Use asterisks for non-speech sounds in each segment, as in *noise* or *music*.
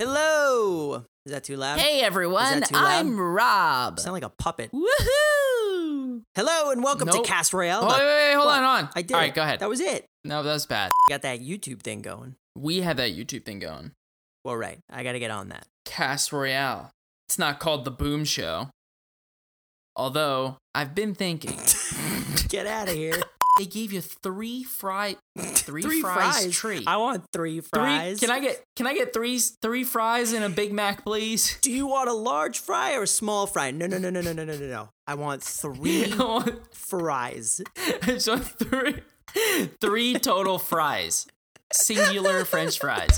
Hello. Is that too loud? Hey everyone, too? I'm Rob. You sound like a puppet. Woohoo! Hello and welcome Nope. to Cast Royale. Oh, wait, wait, wait, hold What? on, hold on. I did. All right, go ahead. That was it. no, that was bad. Got that YouTube thing going. We had that YouTube thing going. Well, right. I got to get on that. Cast Royale. It's not called the Boom Show. Although I've been thinking, *laughs* Get out of here. *laughs* they gave you three fry, three, Three fries, fries. tree. I want three Three- fries. Can I get can I get three three fries and a Big Mac, please? *laughs* Do you want a large fry or a small fry? No, no, no, no, no, no, no, no, no. I want three *laughs* I want- fries. I just want three three total fries, singular French fries.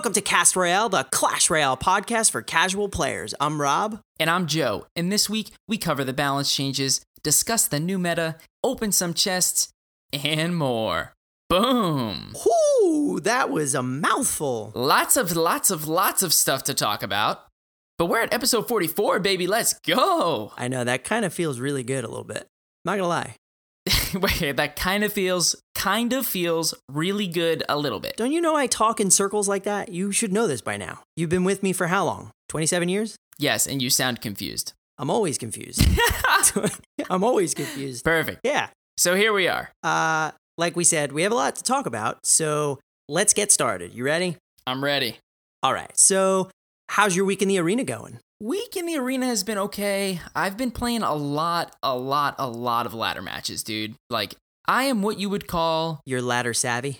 Welcome to Cast Royale, the Clash Royale podcast for casual players. I'm Rob. And I'm Joe, and this week we cover the balance changes, discuss the new meta, open some chests, and more. Boom! Whoo, that was a mouthful. Lots of, lots of, lots of stuff to talk about. But we're at episode 44, baby. Let's go! I know that kind of feels really good a little bit. I'm Not gonna lie. *laughs* Wait, that kind of feels, kind of feels really good a little bit. Don't you know I talk in circles like that? You should know this by now. You've been with me for how long? 27 years? Yes, and you sound confused. I'm always confused. *laughs* *laughs* I'm always confused. Perfect. Yeah. So here we are. Uh, like we said, we have a lot to talk about, so let's get started. You ready? I'm ready. All right. So, how's your week in the arena going? Week in the arena has been okay. I've been playing a lot, a lot, a lot of ladder matches, dude. Like, I am what you would call, Your ladder savvy?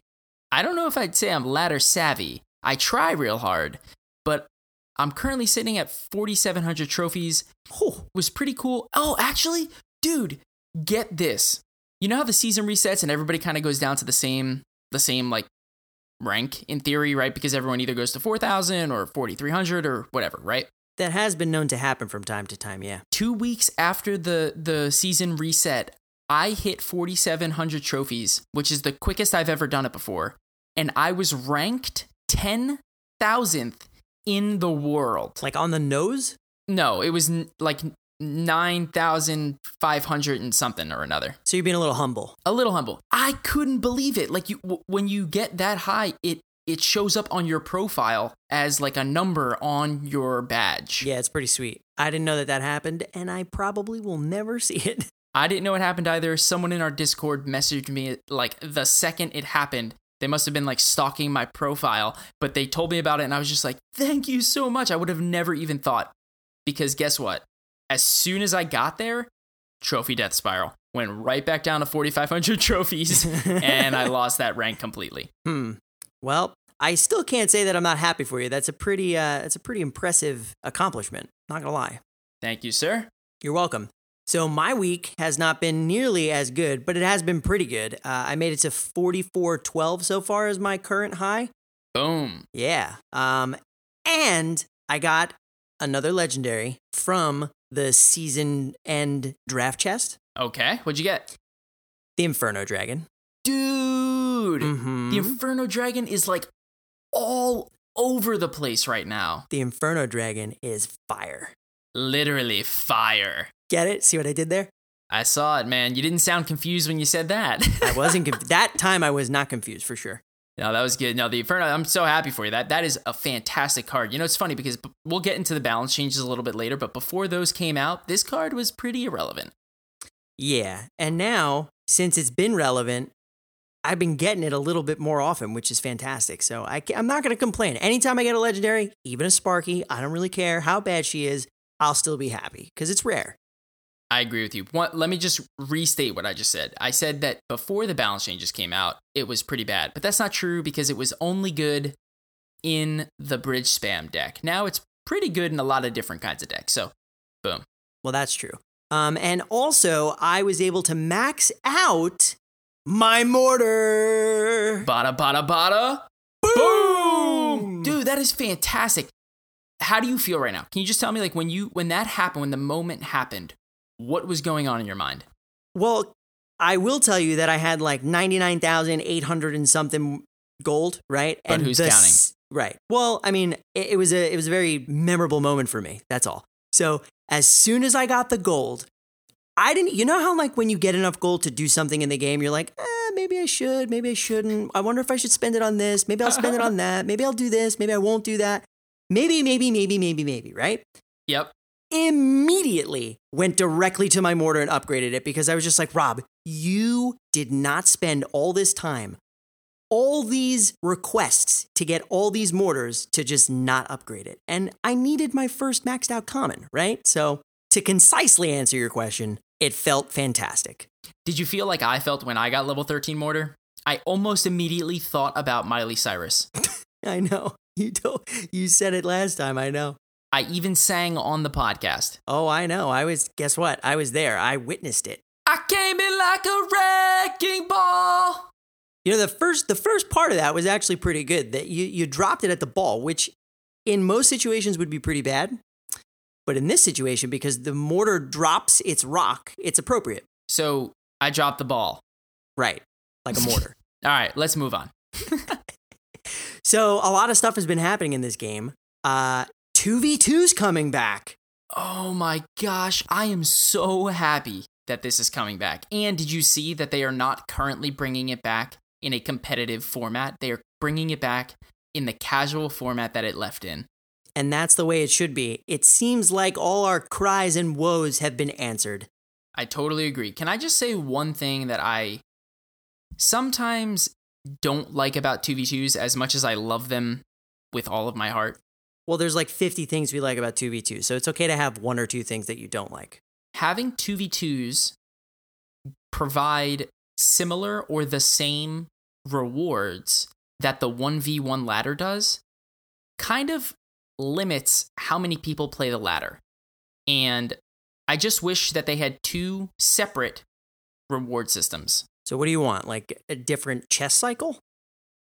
I don't know if I'd say I'm ladder savvy. I try real hard, but I'm currently sitting at 4,700 trophies. Oh, was pretty cool. Oh, actually, dude, get this. You know how the season resets and everybody kind of goes down to the same, the same like rank in theory, right? Because everyone either goes to 4,000 or 4,300 or whatever, right? that has been known to happen from time to time, yeah. two weeks after the the season reset, I hit 4,700 trophies, which is the quickest I've ever done it before, and I was ranked 10,000th in the world. Like on the nose? No, it was n- like 9,500 and something or another. So you're being a little humble. A little humble. I couldn't believe it. Like you, w- when you get that high, it it shows up on your profile as like a number on your badge. Yeah, it's pretty sweet. I didn't know that that happened, and I probably will never *laughs* see it. I didn't know it happened either. Someone in our Discord messaged me like the second it happened. They must have been like stalking my profile, but they told me about it and I was just like, "Thank you so much." I would have never even thought. Because guess what? As soon as I got there, trophy death spiral went right back down to 4500 *laughs* trophies and I *laughs* lost that rank completely. Hmm. Well, I still can't say that I'm not happy for you. That's a pretty uh that's a pretty impressive accomplishment. Not gonna lie. Thank you, sir. You're welcome. So my week has not been nearly as good, but it has been pretty good. Uh, I made it to 4412 so far as my current high. Boom. Yeah. Um, and I got another legendary from the season end draft chest, Okay, what'd you get? the Inferno Dragon. Dude, Mhm. the Inferno Dragon is like all over the place right now. The Inferno Dragon is fire. Literally fire. Get it? See what I did there? I saw it, man. You didn't sound confused when you said that. *laughs* I wasn't conf- that time. I was not confused for sure. no, that was good. No, the Inferno. I'm so happy for you. That that is a fantastic card. You know, it's funny because we'll get into the balance changes a little bit later, but before those came out, this card was pretty irrelevant. Yeah, and now since it's been relevant, I've been getting it a little bit more often, which is fantastic. So I I'm not going to complain. Anytime I get a legendary, even a Sparky, I don't really care how bad she is. I'll still be happy because it's rare. I agree with you. One, let me just restate what I just said. I said that before the balance changes came out, it was pretty bad, but that's not true because it was only good in the bridge spam deck. Now it's pretty good in a lot of different kinds of decks. So, boom. Well, that's true. Um, and also, I was able to max out my mortar. Bada bada bada. Boom! Dude, that is fantastic. how do you feel right now? Can you just tell me like when you when that happened, when the moment happened, what was going on in your mind? Well, I will tell you that I had like 99,800 and something gold, right? But and who's the counting? Right. Well, I mean, it, it was a it was a very memorable moment for me. That's all. So, as soon as I got the gold, I didn't you know how like when you get enough gold to do something in the game, you're like, eh, maybe I should, maybe I shouldn't. I wonder if I should spend it on this. Maybe I'll spend it on *laughs* that. Maybe I'll do this. Maybe I won't do that. Maybe, maybe, maybe, maybe, maybe, right? Yep. Immediately went directly to my mortar and upgraded it because I was just like, Rob, you did not spend all this time, all these requests to get all these mortars to just not upgrade it. And I needed my first maxed out common, right? So, to concisely answer your question, it felt fantastic. Did you feel like I felt when I got level 13 mortar? I almost immediately thought about Miley Cyrus. *laughs* I know. You told, you said it last time, I know. I even sang on the podcast. Oh, I know. I was guess what? I was there. I witnessed it. I came in like a wrecking ball. You know, the first the first part of that was actually pretty good. That you you dropped it at the ball, which in most situations would be pretty bad. But in this situation, because the mortar drops its rock, it's appropriate. So I dropped the ball. Right. Like a mortar. *laughs* All right, let's move on. *laughs* so a lot of stuff has been happening in this game. Uh 2v2's coming back. Oh my gosh, I am so happy that this is coming back. And did you see that they are not currently bringing it back in a competitive format? They are bringing it back in the casual format that it left in. And that's the way it should be. It seems like all our cries and woes have been answered. I totally agree. Can I just say one thing that I sometimes don't like about 2v2s as much as I love them with all of my heart? Well, there's like 50 things we like about 2v2, so it's okay to have one or two things that you don't like. Having 2v2s provide similar or the same rewards that the 1v1 ladder does kind of limits how many people play the ladder. And I just wish that they had two separate reward systems. So what do you want? Like a different chest cycle?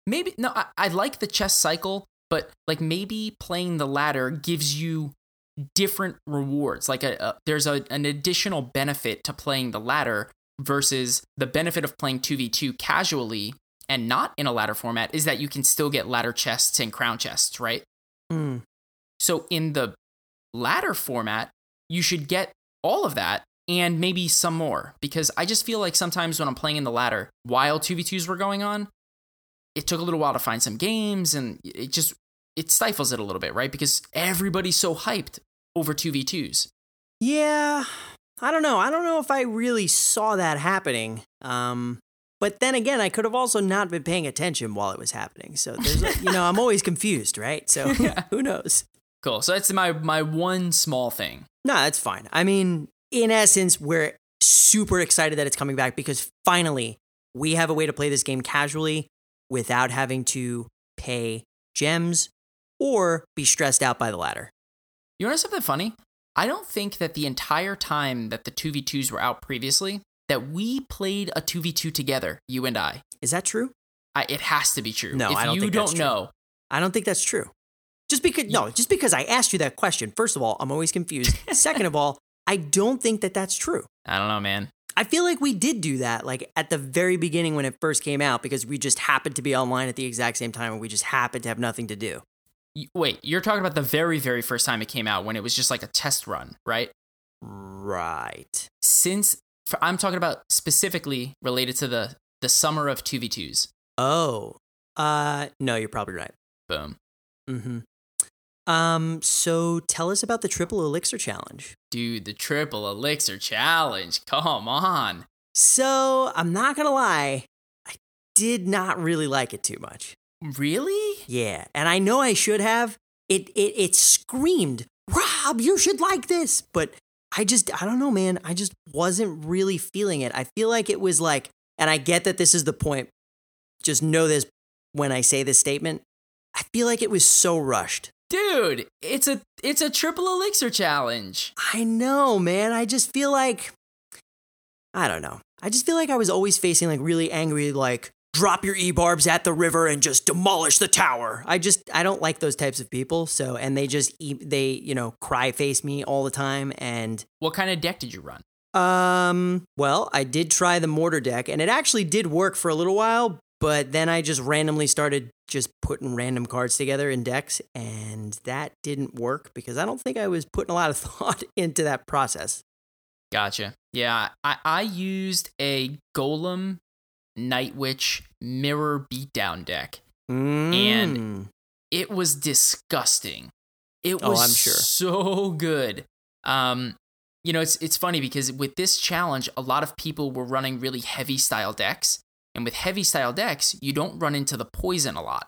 maybe no I, I like the chest cycle but like maybe playing the ladder gives you different rewards like a, a there's a, an additional benefit to playing the ladder versus the benefit of playing 2v2 casually and not in a ladder format is that you can still get ladder chests and crown chests right Hmm. so in the ladder format you should get all of that and maybe some more because i just feel like sometimes when i'm playing in the ladder while 2v2s were going on it took a little while to find some games and it just it stifles it a little bit right because everybody's so hyped over 2v2s Yeah, I don't know. I don't know if I really saw that happening. Um, but then again, I could have also not been paying attention while it was happening. So there's, a, *laughs* you know, I'm always confused, right? So *laughs* yeah. who knows? cool so that's my my one small thing No, that's fine. I mean, in essence, we're super excited that it's coming back because finally we have a way to play this game casually without having to pay gems or be stressed out by the ladder. you want to know something funny i don't think that the entire time that the 2v2s were out previously that we played a 2v2 together you and i, Is that true? I it has to be true No, if I don't you think don't that's true. know I don't think that's true. Just because no, just because I asked you that question. First of all, I'm always confused. *laughs* Second of all, I don't think that that's true. i don't know man I feel like we did do that like at the very beginning when it first came out because we just happened to be online at the exact same time and we just happened to have nothing to do. Wait you're talking about the very very first time it came out when it was just like a test run right Right. since for, I'm talking about specifically related to the the summer of 2v2s. Oh. Uh no, you're probably right. Boom. Mhm. Um so tell us about the triple elixir challenge. Dude, the triple elixir challenge. Come on. So, I'm not going to lie, I did not really like it too much. Really? Yeah, and I know I should have. It it it screamed, "Rob, you should like this." But I just I don't know, man. I just wasn't really feeling it. I feel like it was like and I get that this is the point. Just know this when I say this statement. I feel like it was so rushed. Dude, it's a it's a triple elixir challenge. I know, man. I just feel like I don't know. I just feel like I was always facing like really angry like drop your e-barbs at the river and just demolish the tower. I just I don't like those types of people. So and they just they you know cry face me all the time and What kind of deck did you run? um well I did try the mortar deck and it actually did work for a little while, but then I just randomly started just putting random cards together in decks and that didn't work because I don't think I was putting a lot of *laughs* thought into that process. Gotcha. Yeah, I, I used a Golem Night Witch Mirror Beatdown deck. Mm. It was disgusting. It Oh, was I'm sure. so good. Um, you know, it's it's funny because with this challenge, a lot of people were running really heavy style decks, and with heavy style decks, you don't run into the poison a lot.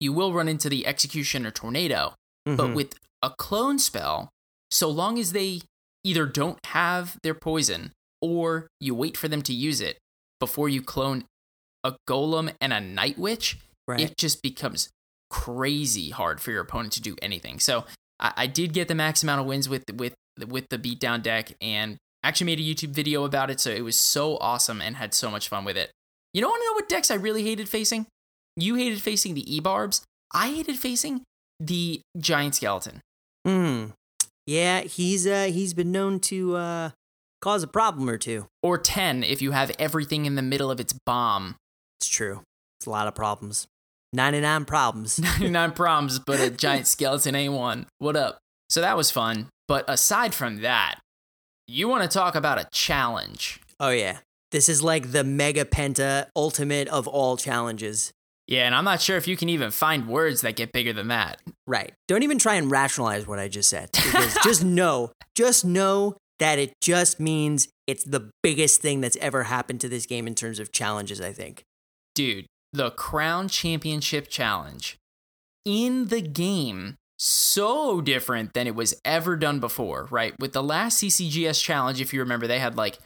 You will run into the execution or tornado, but Mhm. with a clone spell, so long as they either don't have their poison or you wait for them to use it before you clone a golem and a night witch, right. it just becomes crazy hard for your opponent to do anything. So I, I did get the max amount of wins with with with the beatdown deck and actually made a YouTube video about it. So it was so awesome and had so much fun with it. You don't want to know what decks I really hated facing? You hated facing the E barbs. I hated facing the giant skeleton. Mm. Yeah, he's uh he's been known to uh cause a problem or two. Or 10 if you have everything in the middle of its bomb. It's true. It's a lot of problems. 99 problems. *laughs* 99 *laughs* problems, but a giant skeleton ain't one. What up? So that was fun. But aside from that, you want to talk about a challenge. oh yeah. This is like the mega penta ultimate of all challenges. Yeah, and I'm not sure if you can even find words that get bigger than that. Right. Don't even try and rationalize what I just said. *laughs* Just know, just know that it just means it's the biggest thing that's ever happened to this game in terms of challenges, I think. Dude, the Crown Championship Challenge in the game so different than it was ever done before, right? With the last CCGS challenge, if you remember, they had like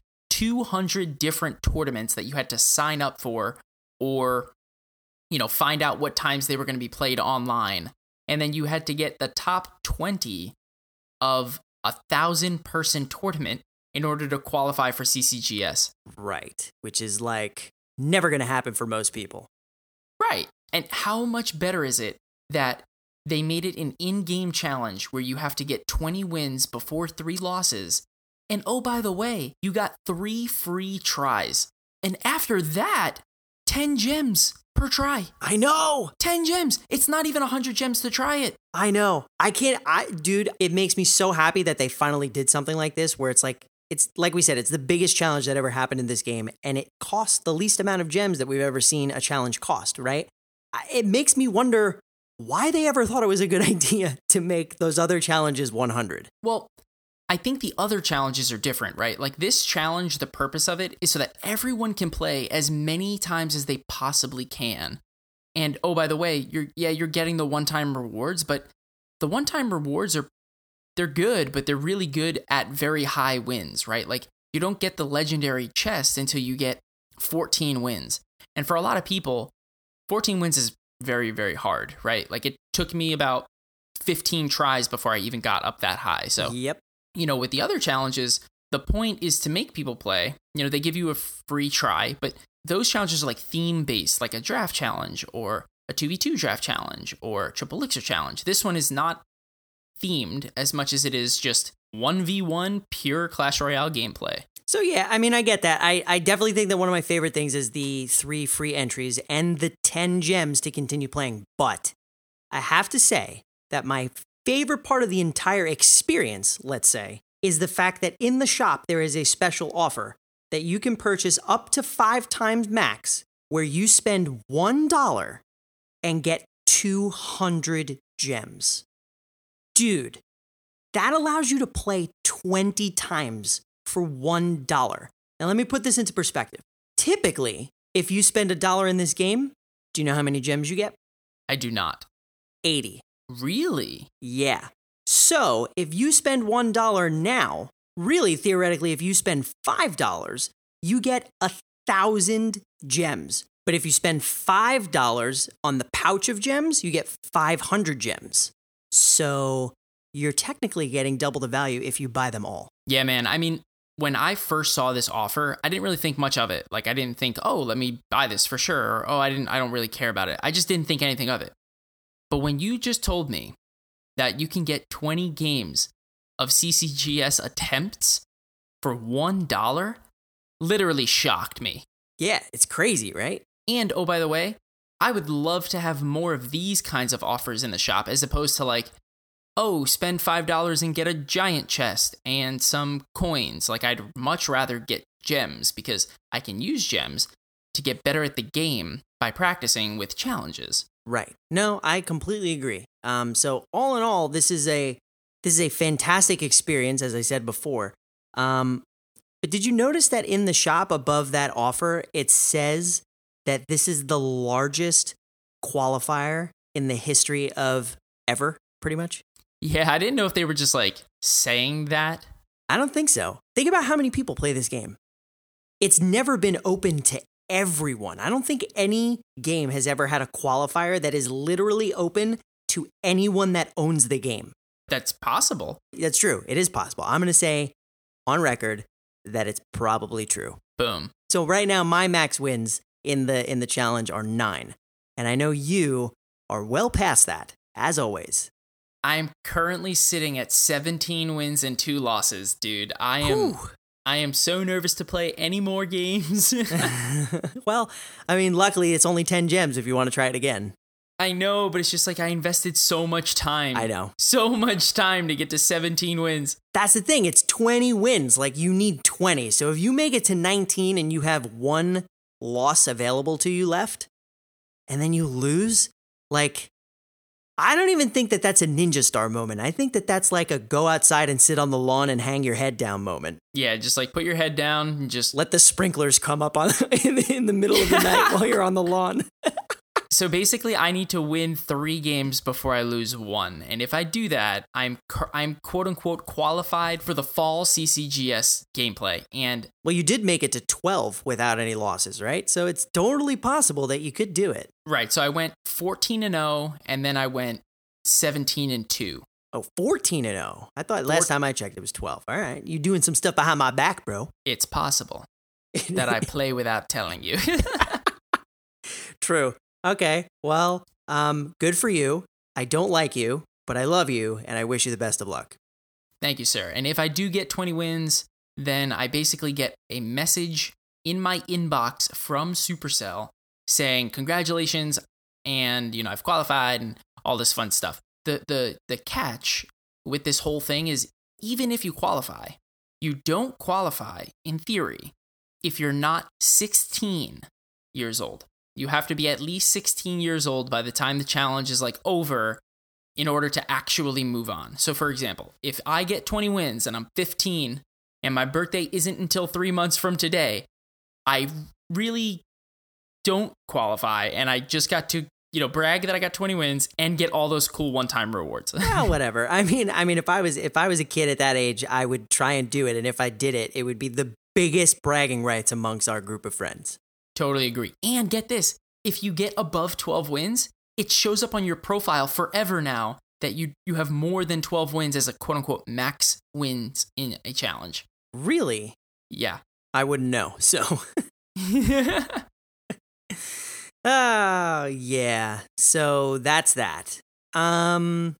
200 different tournaments that you had to sign up for or you know, find out what times they were going to be played online. And then you had to get the top 20 of a thousand person tournament in order to qualify for CCGS. Right. Which is like never going to happen for most people. Right. And how much better is it that they made it an in game challenge where you have to get 20 wins before three losses? And oh, by the way, you got three free tries. And after that, 10 gems per try. I know. 10 gems. It's not even 100 gems to try it. I know. I can't. I, dude, it makes me so happy that they finally did something like this where it's like, it's like we said, it's the biggest challenge that ever happened in this game, and it costs the least amount of gems that we've ever seen a challenge cost, right? It makes me wonder why they ever thought it was a good *laughs* idea to make those other challenges 100. Well, I think the other challenges are different, right? Like this challenge, the purpose of it is so that everyone can play as many times as they possibly can. And oh, by the way, you're yeah, you're getting the one-time rewards, but the one-time rewards are they're good, but they're really good at very high wins, right? Like you don't get the legendary chest until you get 14 wins. And for a lot of people, 14 wins is very very hard, right? Like it took me about 15 tries before I even got up that high. So Yep. You know, with the other challenges, the point is to make people play. You know, they give you a free try, but those challenges are like theme based, like a draft challenge or a 2v2 draft challenge or triple elixir challenge. This one is not themed as much as it is just 1v1 pure Clash Royale gameplay. So yeah, I mean, I get that. I, I definitely think that one of my favorite things is the three free entries and the 10 gems to continue playing. But I have to say that my favorite part of the entire experience, let's say, is the fact that in the shop there is a special offer that you can purchase up to five times max, where you spend $1 and get 200 gems. Dude, that allows you to play 20 times for $1. Now, let me put this into perspective. Typically, if you spend a dollar in this game, do you know how many gems you get? I do not. 80. Really? Yeah. So if you spend $1 now, really theoretically, if you spend $5, you get a thousand gems. But if you spend $5 on the pouch of gems, you get 500 gems. So you're technically getting double the value if you buy them all. Yeah, man. I mean, when I first saw this offer, I didn't really think much of it. Like I didn't think, "Oh, let me buy this for sure," or "Oh, I didn't I don't really care about it." I just didn't think anything of it. But when you just told me that you can get 20 games of CCGS attempts for $1, literally shocked me. Yeah, it's crazy, right? And oh, by the way, I would love to have more of these kinds of offers in the shop as opposed to like, oh, spend $5 and get a giant chest and some coins. Like, I'd much rather get gems because I can use gems to get better at the game by practicing with challenges. Right. No, I completely agree. Um, so all in all, this is a this is a fantastic experience, as I said before. Um, but did you notice that in the shop above that offer, it says that this is the largest qualifier in the history of ever, pretty much? Yeah, I didn't know if they were just like saying that. I don't think so. Think about how many people play this game. It's never been open to everyone. I don't think any game has ever had a qualifier that is literally open to anyone that owns the game. That's possible. That's true. It is possible. I'm going to say on record that it's probably true. Boom. So right now my max wins in the in the challenge are 9. And I know you are well past that as always. I'm currently sitting at 17 wins and 2 losses, dude. I am Whew. I am so nervous to play any more games. *laughs* *laughs* well, I mean, luckily it's only 10 gems if you want to try it again. I know, but it's just like I invested so much time. I know. So much time to get to 17 wins. That's the thing. It's 20 wins. Like you need 20. So if you make it to 19 and you have one loss available to you left and then you lose, like I don't even think that that's a ninja star moment. I think that that's like a go outside and sit on the lawn and hang your head down moment. Yeah, just like put your head down and just Let the sprinklers come up on *laughs* in the, in the middle of the night while you're on the lawn. *laughs* So basically, I need to win three games before I lose one, and if I do that, I'm I'm quote unquote qualified for the fall CCGS gameplay. And Well, you did make it to 12 without any losses, right? So it's totally possible that you could do it. right, so I went 14 and 0, and then I went 17 and 2. Oh, 14 and 0. I thought last time I checked it was 12. All right. You doing some stuff behind my back, bro. It's possible *laughs* that I play without telling you. *laughs* True. Okay. Well, um good for you. I don't like you, but I love you and I wish you the best of luck. Thank you, sir. And if I do get 20 wins, then I basically get a message in my inbox from Supercell saying congratulations and you know I've qualified and all this fun stuff. The the the catch with this whole thing is even if you qualify, you don't qualify in theory if you're not 16 years old. You have to be at least 16 years old by the time the challenge is like over in order to actually move on. So, for example, if I get 20 wins and I'm 15 and my birthday isn't until three months from today, I really don't qualify and I just got to, you know, brag that I got 20 wins and get all those cool one time rewards. *laughs* Well, whatever. I mean, I mean if I was if I was a kid at that age, I would try and do it and if I did it, it would be the biggest bragging rights amongst our group of friends. Totally agree. And get this if you get above 12 wins, it shows up on your profile forever now that you, you have more than 12 wins as a quote unquote max wins in a challenge. Really? Yeah. I wouldn't know. So, *laughs* *laughs* oh, yeah. So that's that. Um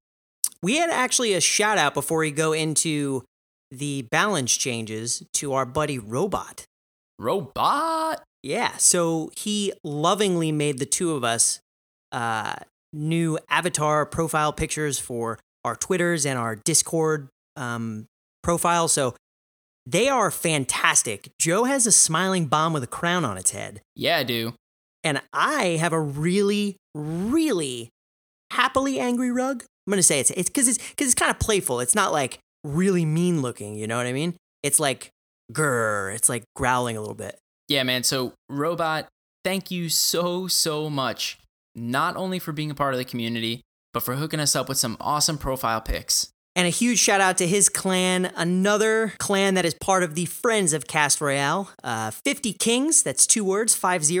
we had actually a shout out before we go into the balance changes to our buddy Robot. Robot. Yeah, so he lovingly made the two of us uh, new avatar profile pictures for our Twitters and our Discord um, profile. So they are fantastic. Joe has a smiling bomb with a crown on its head, Yeah, I do. and I have a really, really happily angry rug. I'm gonna say it's it's because it's because it's kind of playful. It's not like really mean looking. You know what I mean? It's like grr. It's like growling a little bit. Yeah, man. So, Robot, thank you so, so much. Not only for being a part of the community, but for hooking us up with some awesome profile pics. And a huge shout out to his clan, another clan that is part of the Friends of Cast Royale. Uh, 50 Kings, that's two words, 50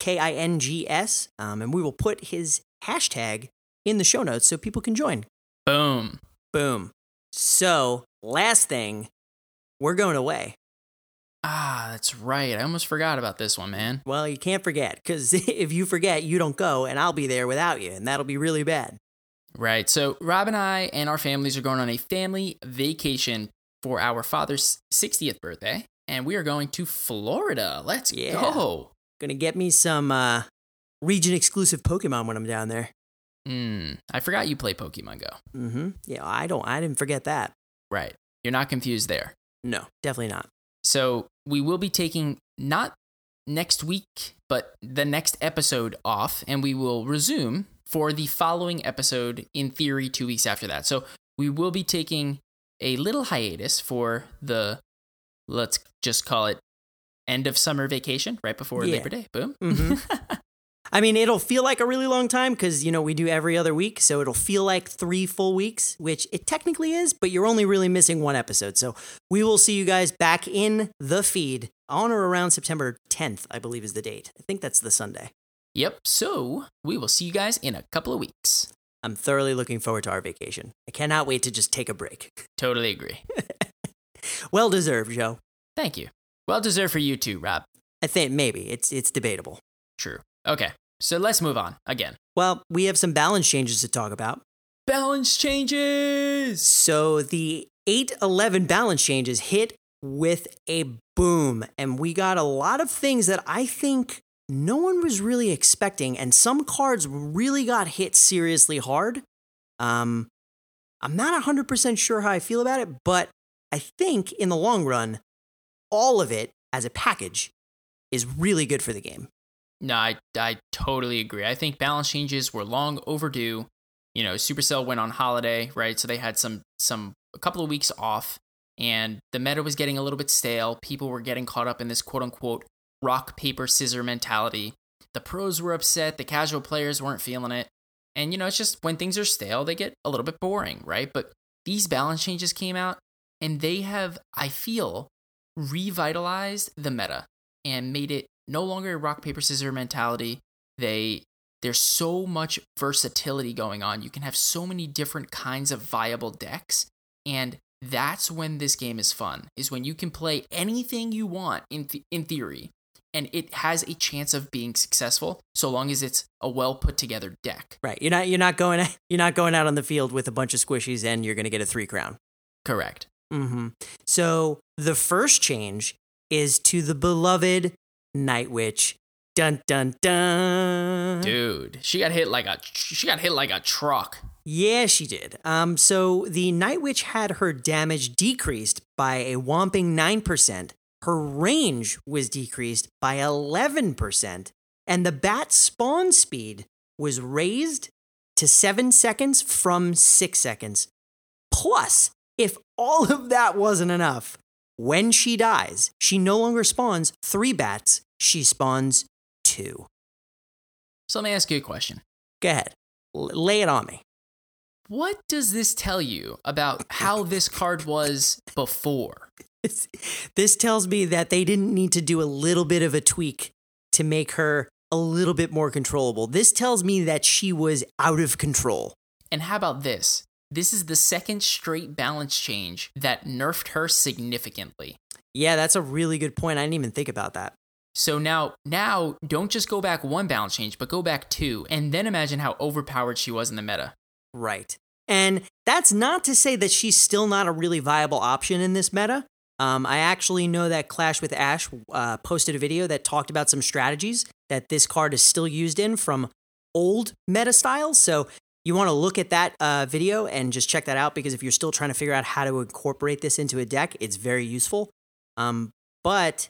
K I N G S. Um, and we will put his hashtag in the show notes so people can join. Boom. Boom. So, last thing, we're going away. Ah, that's right. I almost forgot about this one, man. Well, you can't forget, because *laughs* if you forget, you don't go, and I'll be there without you, and that'll be really bad. Right. So, Rob and I and our families are going on a family vacation for our father's 60th birthday, and we are going to Florida. Let's Yeah. go. Gonna get me some uh, region exclusive Pokemon when I'm down there. Mm, I forgot you play Pokemon Go. Mm-hmm. Yeah, I don't. I didn't forget that. Right. You're not confused there. No, definitely not. So we will be taking not next week, but the next episode off, and we will resume for the following episode, in theory, two weeks after that. So we will be taking a little hiatus for the, let's just call it end of summer vacation, right before Yeah. Labor Day. Boom. Mhm. *laughs* I mean, it'll feel like a really long time because, you know, we do every other week. So it'll feel like three full weeks, which it technically is, but you're only really missing one episode. So we will see you guys back in the feed on or around September 10th, I believe is the date. I think that's the Sunday. Yep. So we will see you guys in a couple of weeks. I'm thoroughly looking forward to our vacation. I cannot wait to just take a break. *laughs* Totally agree. Well deserved, Joe. Thank you. Well deserved for you too, Rob. I think maybe it's it's debatable. True. Okay. So let's move on again. Well, we have some balance changes to talk about. Balance changes. So the 811 balance changes hit with a boom, and we got a lot of things that I think no one was really expecting, and some cards really got hit seriously hard. Um, I'm not 100% sure how I feel about it, but I think in the long run, all of it as a package is really good for the game. No, I, I totally agree. I think balance changes were long overdue. You know, Supercell went on holiday, right? So they had some some a couple of weeks off, and the meta was getting a little bit stale. People were getting caught up in this quote unquote rock paper scissor mentality. The pros were upset. The casual players weren't feeling it. And you know, it's just when things are stale, they get a little bit boring, right? But these balance changes came out, and they have, I feel, revitalized the meta and made it no longer a rock paper scissors mentality. They there's so much versatility going on. You can have so many different kinds of viable decks and that's when this game is fun. Is when you can play anything you want in th- in theory and it has a chance of being successful so long as it's a well put together deck. Right. You're not you're not going *laughs* you're not going out on the field with a bunch of squishies and you're going to get a 3 crown. Correct. Mm-hmm. So the first change is to the beloved Night Witch. Dun dun dun. Dude, she got hit like a she got hit like a truck. Yeah, she did. Um, so the Night Witch had her damage decreased by a whomping nine percent. Her range was decreased by eleven percent, and the bat spawn speed was raised to seven seconds from six seconds. Plus, if all of that wasn't enough, when she dies, she no longer spawns three bats, she spawns two. So let me ask you a question. Go ahead, L- lay it on me. What does this tell you about how this card was before? This- *laughs* This tells me that they didn't need to do a little bit of a tweak to make her a little bit more controllable. This tells me that she was out of control. And how about this? This is the second straight balance change that nerfed her significantly. Yeah, that's a really good point. I didn't even think about that. So now, now don't just go back one balance change, but go back two, and then imagine how overpowered she was in the meta. Right. And that's not to say that she's still not a really viable option in this meta. Um, I actually know that Clash with Ash uh, posted a video that talked about some strategies that this card is still used in from old meta styles. So you want to look at that uh, video and just check that out because if you're still trying to figure out how to incorporate this into a deck, it's very useful. Um, but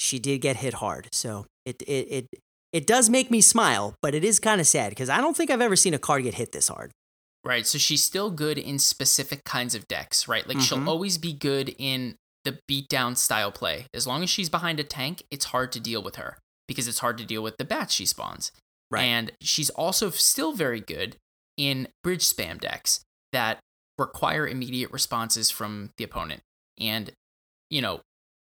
she did get hit hard, so it it it it does make me smile, but it is kind of sad because I don't think I've ever seen a card get hit this hard. Right. So she's still good in specific kinds of decks, right? Like she'll Mhm. always be good in the beatdown style play. As long as she's behind a tank, it's hard to deal with her because it's hard to deal with the bats she spawns. Right. And she's also still very good in bridge spam decks that require immediate responses from the opponent. And, you know,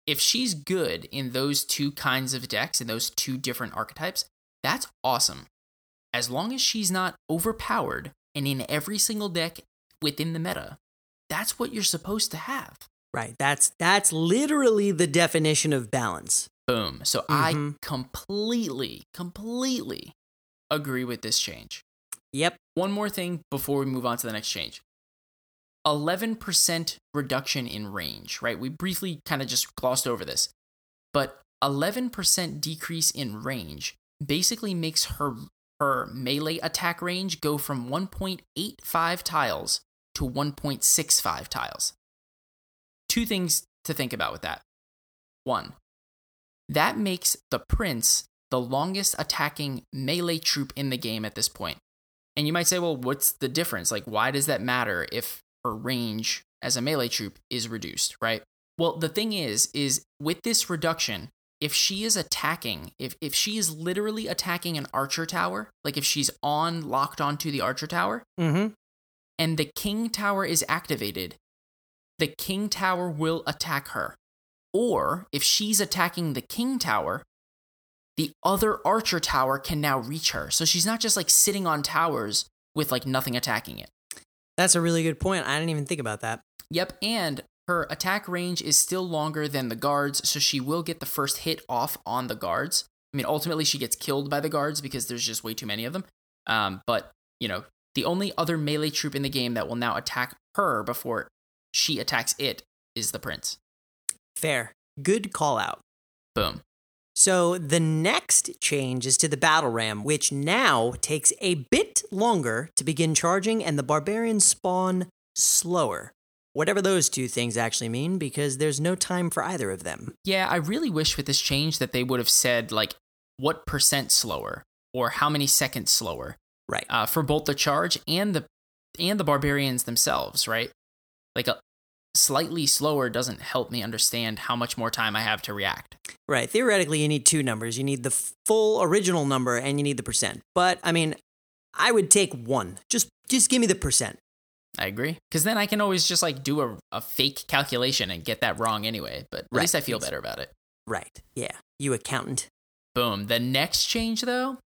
if she's good in those two kinds of decks, in those two different archetypes, that's awesome. As long as she's not overpowered and in every single deck within the meta, that's what you're supposed to have. Right. That's that's literally the definition of balance. Boom. So I Mhm. completely, completely agree with this change. Yep. One more thing before we move on to the next change 11% reduction in range, right? We briefly kind of just glossed over this, but 11% decrease in range basically makes her her melee attack range go from 1.85 tiles to 1.65 tiles. Two things to think about with that. One, that makes the prince the longest attacking melee troop in the game at this point. And you might say, well, what's the difference? Like, why does that matter if her range as a melee troop is reduced, right? Well, the thing is, is with this reduction, if she is attacking, if, if she is literally attacking an archer tower, like if she's on locked onto the archer tower, Mm-hmm. and the king tower is activated, the king tower will attack her. Or if she's attacking the king tower, the other archer tower can now reach her. So she's not just like sitting on towers with like nothing attacking it. That's a really good point. I didn't even think about that. Yep, and her attack range is still longer than the guards, so she will get the first hit off on the guards. I mean, ultimately, she gets killed by the guards because there's just way too many of them. Um, but, you know, the only other melee troop in the game that will now attack her before she attacks it is the prince. Fair. Good call out. Boom. So the next change is to the battle ram, which now takes a bit longer to begin charging, and the barbarians spawn slower. Whatever those two things actually mean, because there's no time for either of them. Yeah, I really wish with this change that they would have said, like, what percent slower or how many seconds slower. Right. uh, for both the charge and the and the barbarians themselves, right? Like a slightly slower doesn't help me understand how much more time I have to react. Right. Theoretically, you need two numbers. You need the full original number and you need the percent. But I mean, I would take one. Just just give me the percent. I agree, because then I can always just like do a, a fake calculation and get that wrong anyway. But at Right. least I feel better about it. Right. Yeah. You accountant. Boom. The next change, though,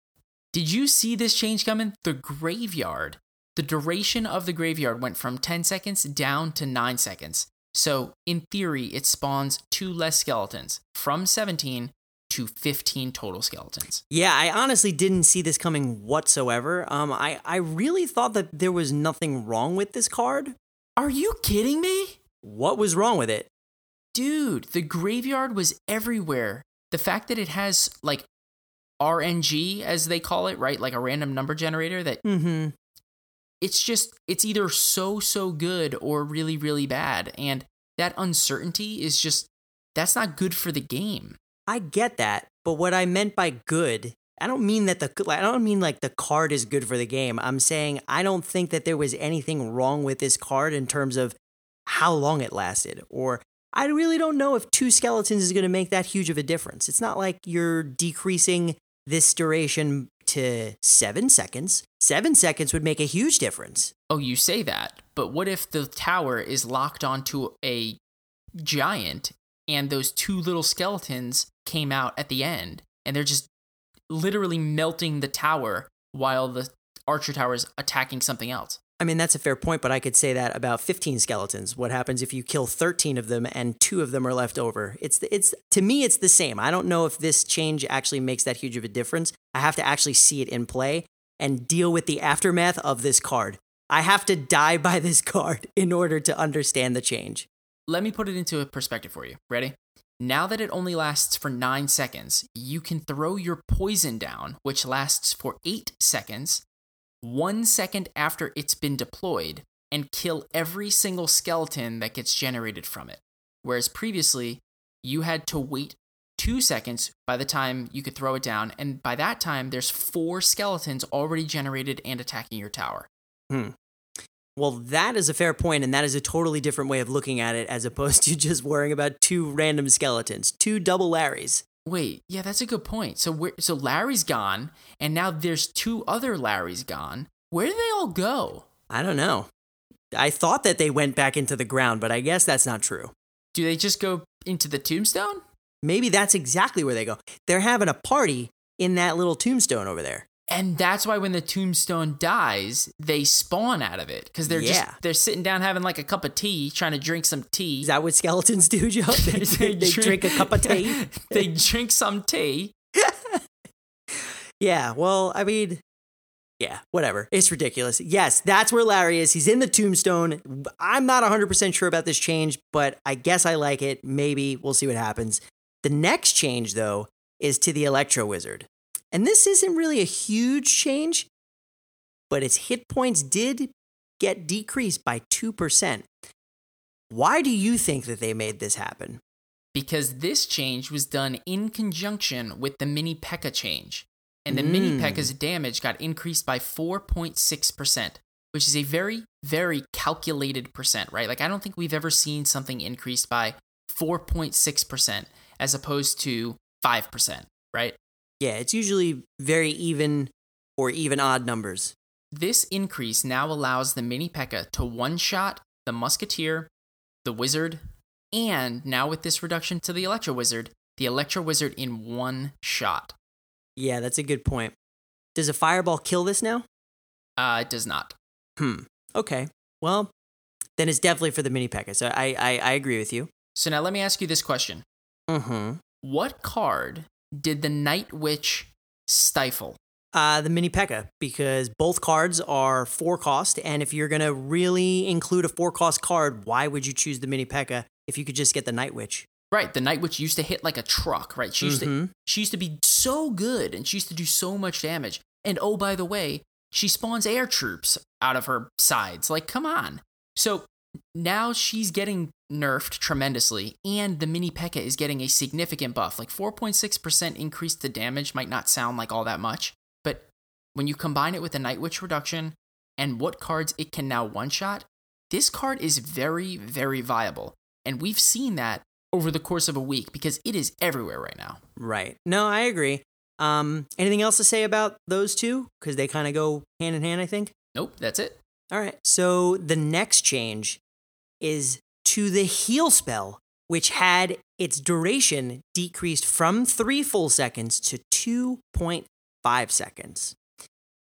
did you see this change coming? The graveyard. The duration of the graveyard went from 10 seconds down to 9 seconds. So, in theory, it spawns two less skeletons from 17 to 15 total skeletons. Yeah, I honestly didn't see this coming whatsoever. Um, I, I really thought that there was nothing wrong with this card. Are you kidding me? What was wrong with it? Dude, the graveyard was everywhere. The fact that it has like RNG, as they call it, right? Like a random number generator that Mm-hmm. It's just it's either so so good or really really bad and that uncertainty is just that's not good for the game I get that, but what I meant by good, I don't mean that the I don't mean like the card is good for the game. I'm saying I don't think that there was anything wrong with this card in terms of how long it lasted or I really don't know if two skeletons is going to make that huge of a difference. It's not like you're decreasing this duration to 7 seconds. 7 seconds would make a huge difference. oh you say that but what if the tower is locked onto a giant and those two little skeletons came out at the end and they're just literally melting the tower while the archer tower is attacking something else I mean, that's a fair point, but I could say that about 15 skeletons. What happens if you kill 13 of them and two of them are left over? It's it's to me it's the same. I don't know if this change actually makes that huge of a difference. I have to actually see it in play and deal with the aftermath of this card. I have to die by this card *laughs* in order to understand the change. let me put it into a perspective for you. Ready? Now that it only lasts for 9 seconds, you can throw your poison down, which lasts for 8 seconds, 1 second after it's been deployed, and kill every single skeleton that gets generated from it. Whereas previously, you had to wait 2 seconds by the time you could throw it down, and by that time, there's 4 skeletons already generated and attacking your tower. Hmm. Well, that is a fair point, and that is a totally different way of looking at it as opposed to *laughs* just worrying about two random skeletons, two double Larrys. Wait, yeah, that's a good point. So where, so Larry's gone, and now there's two other Larrys gone. Where do they all go? I don't know. I thought that they went back into the ground, but I guess that's not true. Do they just go into the tombstone? Maybe that's exactly where they go. They're having a party in that little tombstone over there. And that's why when the tombstone dies, they spawn out of it because they're Yeah. just they're sitting down having like a cup of tea, trying to drink some tea. Is that what skeletons do, Joe? *laughs* they, they drink a cup of tea. *laughs* they drink some tea. *laughs* Yeah, well, I mean, yeah, whatever. It's ridiculous. Yes, that's where Larry is. He's in the tombstone. I'm not 100% sure about this change, but I guess I like it. Maybe we'll see what happens. The next change, though, is to the Electro Wizard. And this isn't really a huge change, but its hit points did get decreased by 2%. Why do you think that they made this happen? because this change was done in conjunction with the mini P.E.K.K.A change. And the mini Mm. P.E.K.K.A's damage got increased by 4.6%, which is a very, very calculated percent, right? Like, I don't think we've ever seen something increased by 4.6% as opposed to 5%, right? Yeah, it's usually very even or even odd numbers. This increase now allows the mini P.E.K.K.A to one shot the Musketeer, the Wizard, and now with this reduction to the Electro Wizard, the Electro Wizard in one shot. Yeah, that's a good point. Does a fireball kill this now? Uh, it does not. Hmm. Okay. Well, then it's definitely for the mini P.E.K.K.A. So I, I, I agree with you. So now let me ask you this question. Mm-hmm. What card did the Night Witch stifle? Uh, the mini P.E.K.K.A. because both cards are four cost, and if you're gonna really include a four cost card, why would you choose the mini P.E.K.K.A. if you could just get the Night Witch? Right, the Night Witch used to hit like a truck, right? She used to Mhm. she used to be so good and she used to do so much damage. And oh by the way, she spawns air troops out of her sides. Like come on. So now she's getting nerfed tremendously and the mini P.E.K.K.A is getting a significant buff. Like 4.6% increase to damage might not sound like all that much, but when you combine it with the Night Witch reduction and what cards it can now one shot, this card is very, very viable. And we've seen that over the course of a week because it is everywhere right now. Right. No, I agree. Um, anything else to say about those two? Because they kind of go hand in hand, I think. Nope, that's it. All right. So the next change is to the heal spell, which had its duration decreased from three full seconds to 2.5 seconds.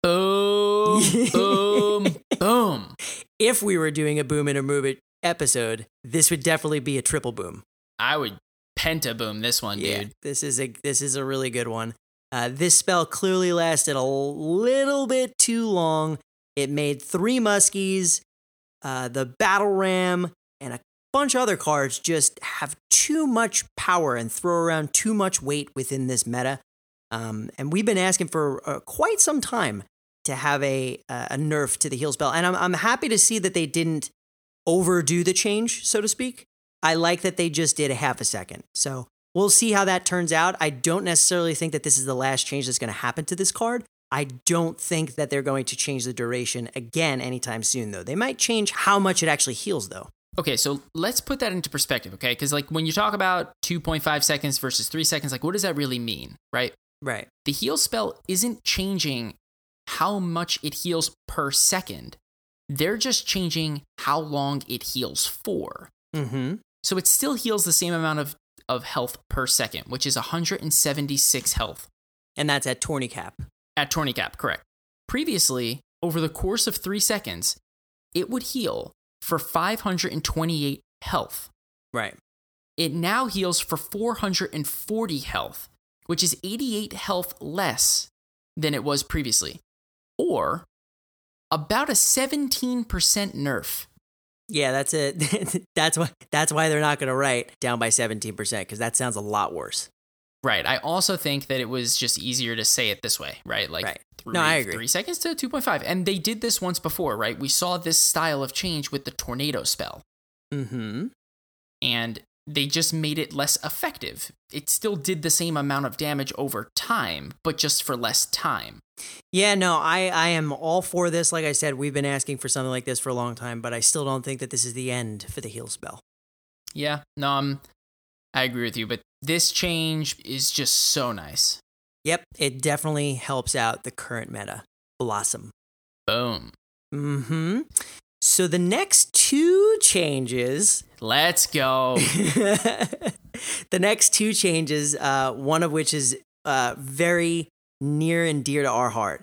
Boom, boom, *laughs* boom. If we were doing a boom and a move it episode, this would definitely be a triple boom. I would penta boom this one, Yeah, dude. this is a this is a really good one. Uh, this spell clearly lasted a little bit too long. It made three muskies, uh, the battle ram, and a bunch of other cards just have too much power and throw around too much weight within this meta. Um, and we've been asking for uh, quite some time to have a a nerf to the heal spell, and I'm I'm happy to see that they didn't overdo the change, so to speak. I like that they just did a half a second. So we'll see how that turns out. I don't necessarily think that this is the last change that's going to happen to this card. I don't think that they're going to change the duration again anytime soon, though. They might change how much it actually heals, though. Okay, so let's put that into perspective, okay? Because like when you talk about 2.5 seconds versus three seconds, like what does that really mean, right? Right. The heal spell isn't changing how much it heals per second. They're just changing how long it heals for. Mm-hmm. So it still heals the same amount of, of health per second, which is 176 health And that's at tourney cap. At tourney cap, correct. Previously, over the course of three seconds, it would heal for 528 health. Right. It now heals for 440 health, which is 88 health less than it was previously, or about a 17% nerf. Yeah, that's it. *laughs* that's why that's why they're not going to write down by 17% because that sounds a lot worse. Right. I also think that it was just easier to say it this way, right? Like Right. three, No, I agree. three seconds to 2.5. And they did this once before, right? We saw this style of change with the tornado spell, Mm-hmm. and they just made it less effective. It still did the same amount of damage over time, but just for less time. Yeah, no, I, I am all for this. Like I said, we've been asking for something like this for a long time, but I still don't think that this is the end for the heal spell. Yeah, no, um, I agree with you, but this change is just so nice. Yep, it definitely helps out the current meta. Blossom. Boom. Mm-hmm. So the next two changes *laughs* Let's go. *laughs* the next two changes, uh, one of which is uh, very near and dear to our heart.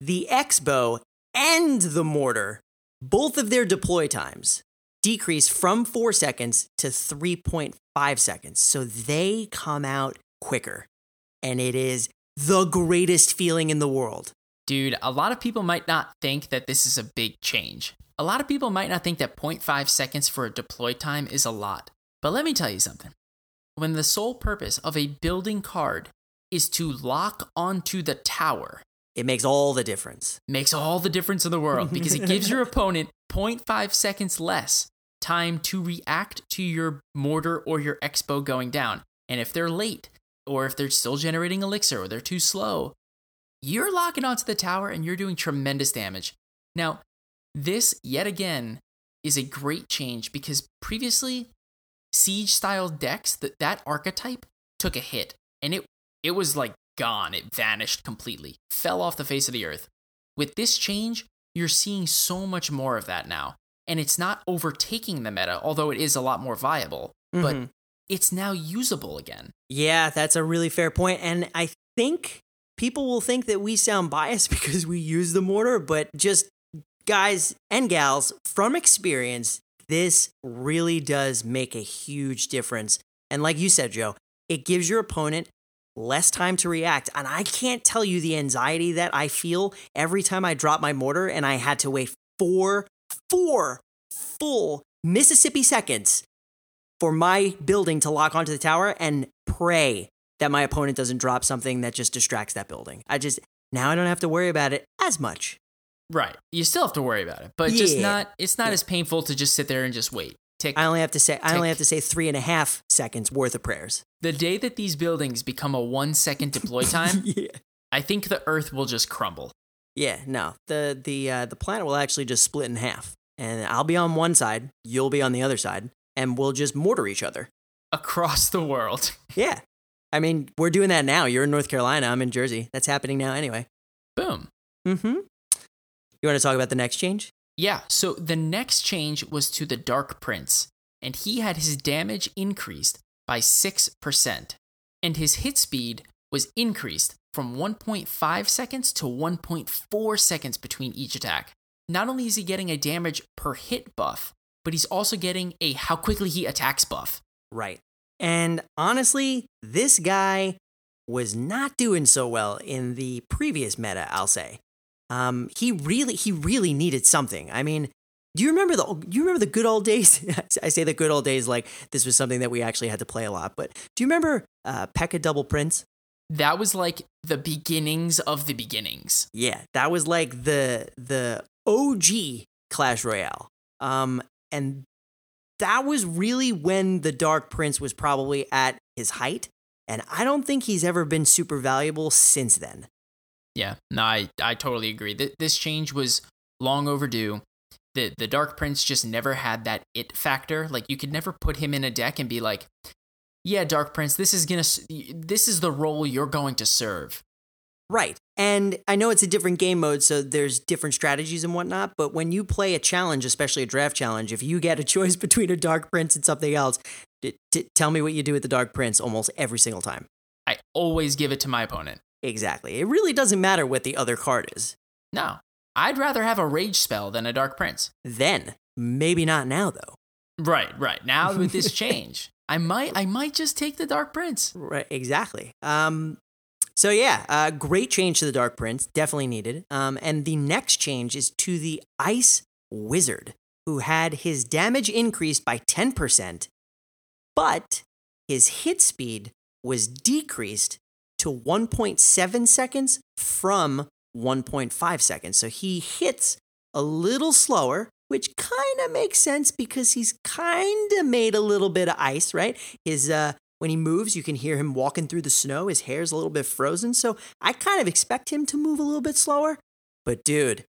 the X-Bow and the mortar, both of their deploy times decrease from four seconds to 3.5 seconds. So they come out quicker. And it is the greatest feeling in the world. Dude, a lot of people might not think that this is a big change. A lot of people might not think that 0.5 seconds for a deploy time is a lot. But let me tell you something. When the sole purpose of a building card is to lock onto the tower, It makes all the difference. makes all the difference in the world because it gives your *laughs* opponent 0.5 seconds less time to react to your mortar or your X-Bow going down. And if they're late, or if they're still generating elixir, or they're too slow, you're locking onto the tower and you're doing tremendous damage. Now, this yet again is a great change because previously siege style decks that that archetype took a hit and it it was like gone it vanished completely fell off the face of the earth with this change you're seeing so much more of that now and it's not overtaking the meta although it is a lot more viable but Mhm. it's now usable again Yeah, that's a really fair point. And I think people will think that we sound biased *laughs* because we use the mortar, but just guys and gals, from experience, this really does make a huge difference. And like you said, Joe, it gives your opponent less time to react. And I can't tell you the anxiety that I feel every time I drop my mortar and I had to wait four, four full Mississippi seconds for my building to lock onto the tower and pray that my opponent doesn't drop something that just distracts that building. I just now I don't have to worry about it as much. right you still have to worry about it but just not it's not as painful to just sit there and just wait tick I only have to say I only have to say three and a half seconds worth of prayers. the day that these buildings become a one second deploy *laughs* time yeah. i think the earth will just crumble Yeah, no. The the uh, the planet will actually just split in half. And I'll be on one side, you'll be on the other side, and we'll just mortar each other. across the world *laughs* Yeah. I mean, we're doing that now. You're in North Carolina, I'm in Jersey. That's happening now anyway. boom Mm Mhm. You want to talk about the next change? Yeah, so the next change was to the Dark Prince, and he had his damage increased by 6%, and his hit speed was increased from 1.5 seconds to 1.4 seconds between each attack. Not only is he getting a damage per hit buff, but he's also getting a how quickly he attacks buff. Right. And honestly, this guy was not doing so well in the previous meta, I'll say. Um, he really he really needed something. I mean, do you remember the do you remember the good old days? *laughs* I say the good old days like this was something that we actually had to play a lot, but do you remember uh Pekka Double Prince? That was like the beginnings of the beginnings. Yeah, that was like the the OG Clash Royale. Um, and that was really when the Dark Prince was probably at his height. And I don't think he's ever been super valuable since then. Yeah, no, I, I totally agree. Th- this change was long overdue. The the Dark Prince just never had that it factor. Like you could never put him in a deck and be like, "Yeah, Dark Prince, this is gonna this is the role you're going to serve." Right. And I know it's a different game mode, so there's different strategies and whatnot. But when you play a challenge, especially a draft challenge, if you get a *laughs* choice between a Dark Prince and something else, t- t- tell me what you do with the Dark Prince almost every single time. I always give it to my opponent. Exactly. It really doesn't matter what the other card is. No, I'd rather have a rage spell than a Dark Prince. Then, maybe not now, though. Right, right. Now with this *laughs* change, I might I might just take the Dark Prince. Right, exactly. Um, so yeah, uh, great change to the Dark Prince, definitely needed. Um, and the next change is to the Ice Wizard, who had his damage increased by ten percent, but his hit speed was decreased to one point seven seconds from one point five seconds. So he hits a little slower, which kind of makes sense because he's kind of made a little bit of ice, right? His uh, when he moves, you can hear him walking through the snow. His hair's a little bit frozen, so I kind of expect him to move a little bit slower. But dude,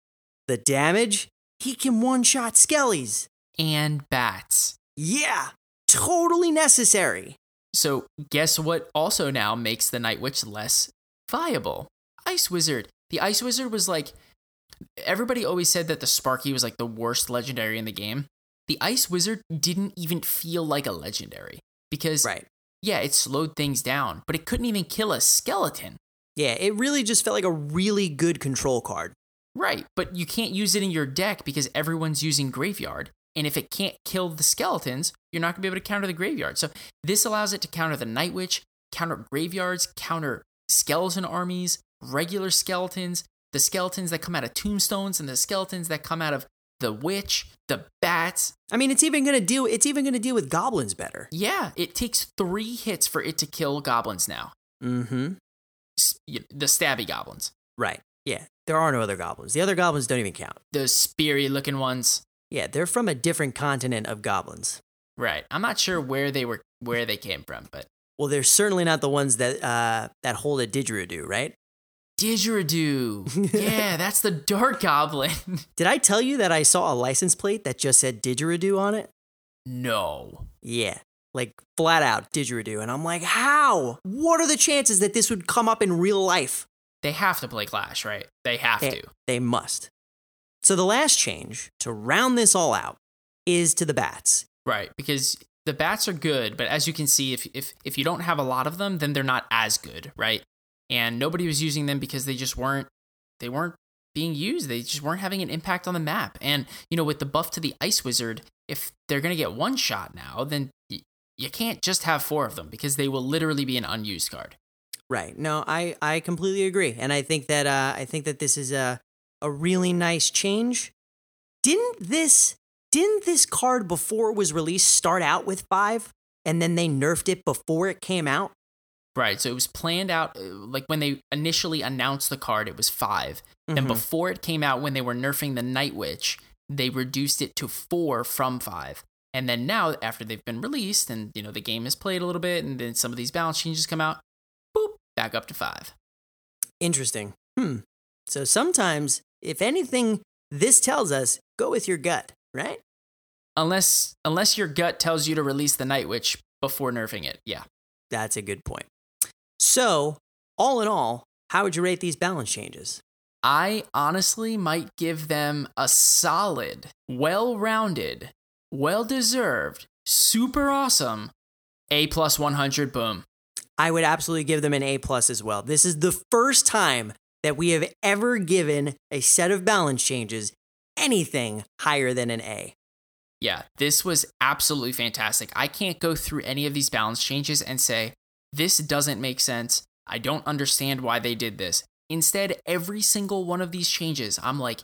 the damage, he can one-shot skellies. And bats. Yeah, totally necessary. So, guess what also now makes the Night Witch less viable? Ice Wizard. The Ice Wizard was like, everybody always said that the Sparky was like the worst legendary in the game. The Ice Wizard didn't even feel like a legendary because, Right. yeah, it slowed things down, but it couldn't even kill a skeleton. Yeah, it really just felt like a really good control card. Right, but you can't use it in your deck because everyone's using graveyard. And if it can't kill the skeletons, you're not gonna be able to counter the graveyard. So this allows it to counter the Night Witch, counter graveyards, counter skeleton armies, regular skeletons, the skeletons that come out of tombstones, and the skeletons that come out of the witch, the bats. I mean, it's even gonna deal. It's even gonna deal with goblins better. Yeah, it takes three hits for it to kill goblins now. Mm-hmm. The stabby goblins, Right. Yeah. There are no other goblins. The other goblins don't even count. the speary looking ones. Yeah, they're from a different continent of goblins. Right. I'm not sure where they were, where they came from, but Well, they're certainly not the ones that uh, that hold a didgeridoo, right? Didgeridoo. *laughs* yeah, that's the dark goblin. *laughs* Did I tell you that I saw a license plate that just said didgeridoo on it? no. Yeah, like flat out didgeridoo. And I'm like, how? What are the chances that this would come up in real life? They have to play Clash, right? They have They, to. they must. So the last change to round this all out is to the bats. Right, because the bats are good, but as you can see, if if if you don't have a lot of them, then they're not as good, right? And nobody was using them because they just weren't they weren't being used. They just weren't having an impact on the map. And you know, with the buff to the Ice Wizard, if they're gonna get one shot now, then y- you can't just have four of them because they will literally be an unused card. Right. No, I, I completely agree. And I think that uh, I think that this is a a really nice change. Didn't this didn't this card before it was released start out with five and then they nerfed it before it came out? Right. So it was planned out, uh, like when they initially announced the card, it was 5 Then Mhm. before it came out, when they were nerfing the Night Witch, they reduced it to four from five. And then now, after they've been released and you know the game is played a little bit, and then some of these balance changes come out, boop, back up to five. Interesting. Hmm. So sometimes, if anything, this tells us go with your gut, right? Unless unless your gut tells you to release the Night Witch before nerfing it, yeah. That's a good point. So, all in all, how would you rate these balance changes? I honestly might give them a solid, well rounded, well deserved, super awesome A plus 100 boom. I would absolutely give them an A plus as well. This is the first time that we have ever given a set of balance changes anything higher than an A. Yeah, this was absolutely fantastic. I can't go through any of these balance changes and say, this doesn't make sense. I don't understand why they did this. Instead, every single one of these changes, I'm like,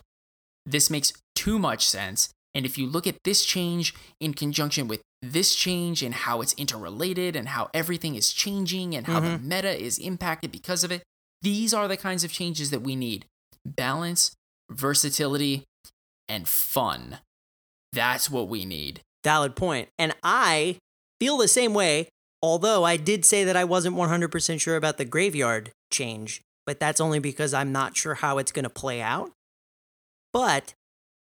this makes too much sense. And if you look at this change in conjunction with this change and how it's interrelated and how everything is changing and how the mm-hmm. meta is impacted because of it, these are the kinds of changes that we need balance, versatility, and fun. That's what we need. Valid point. And I feel the same way, although I did say that I wasn't 100% sure about the graveyard change, but that's only because I'm not sure how it's going to play out. But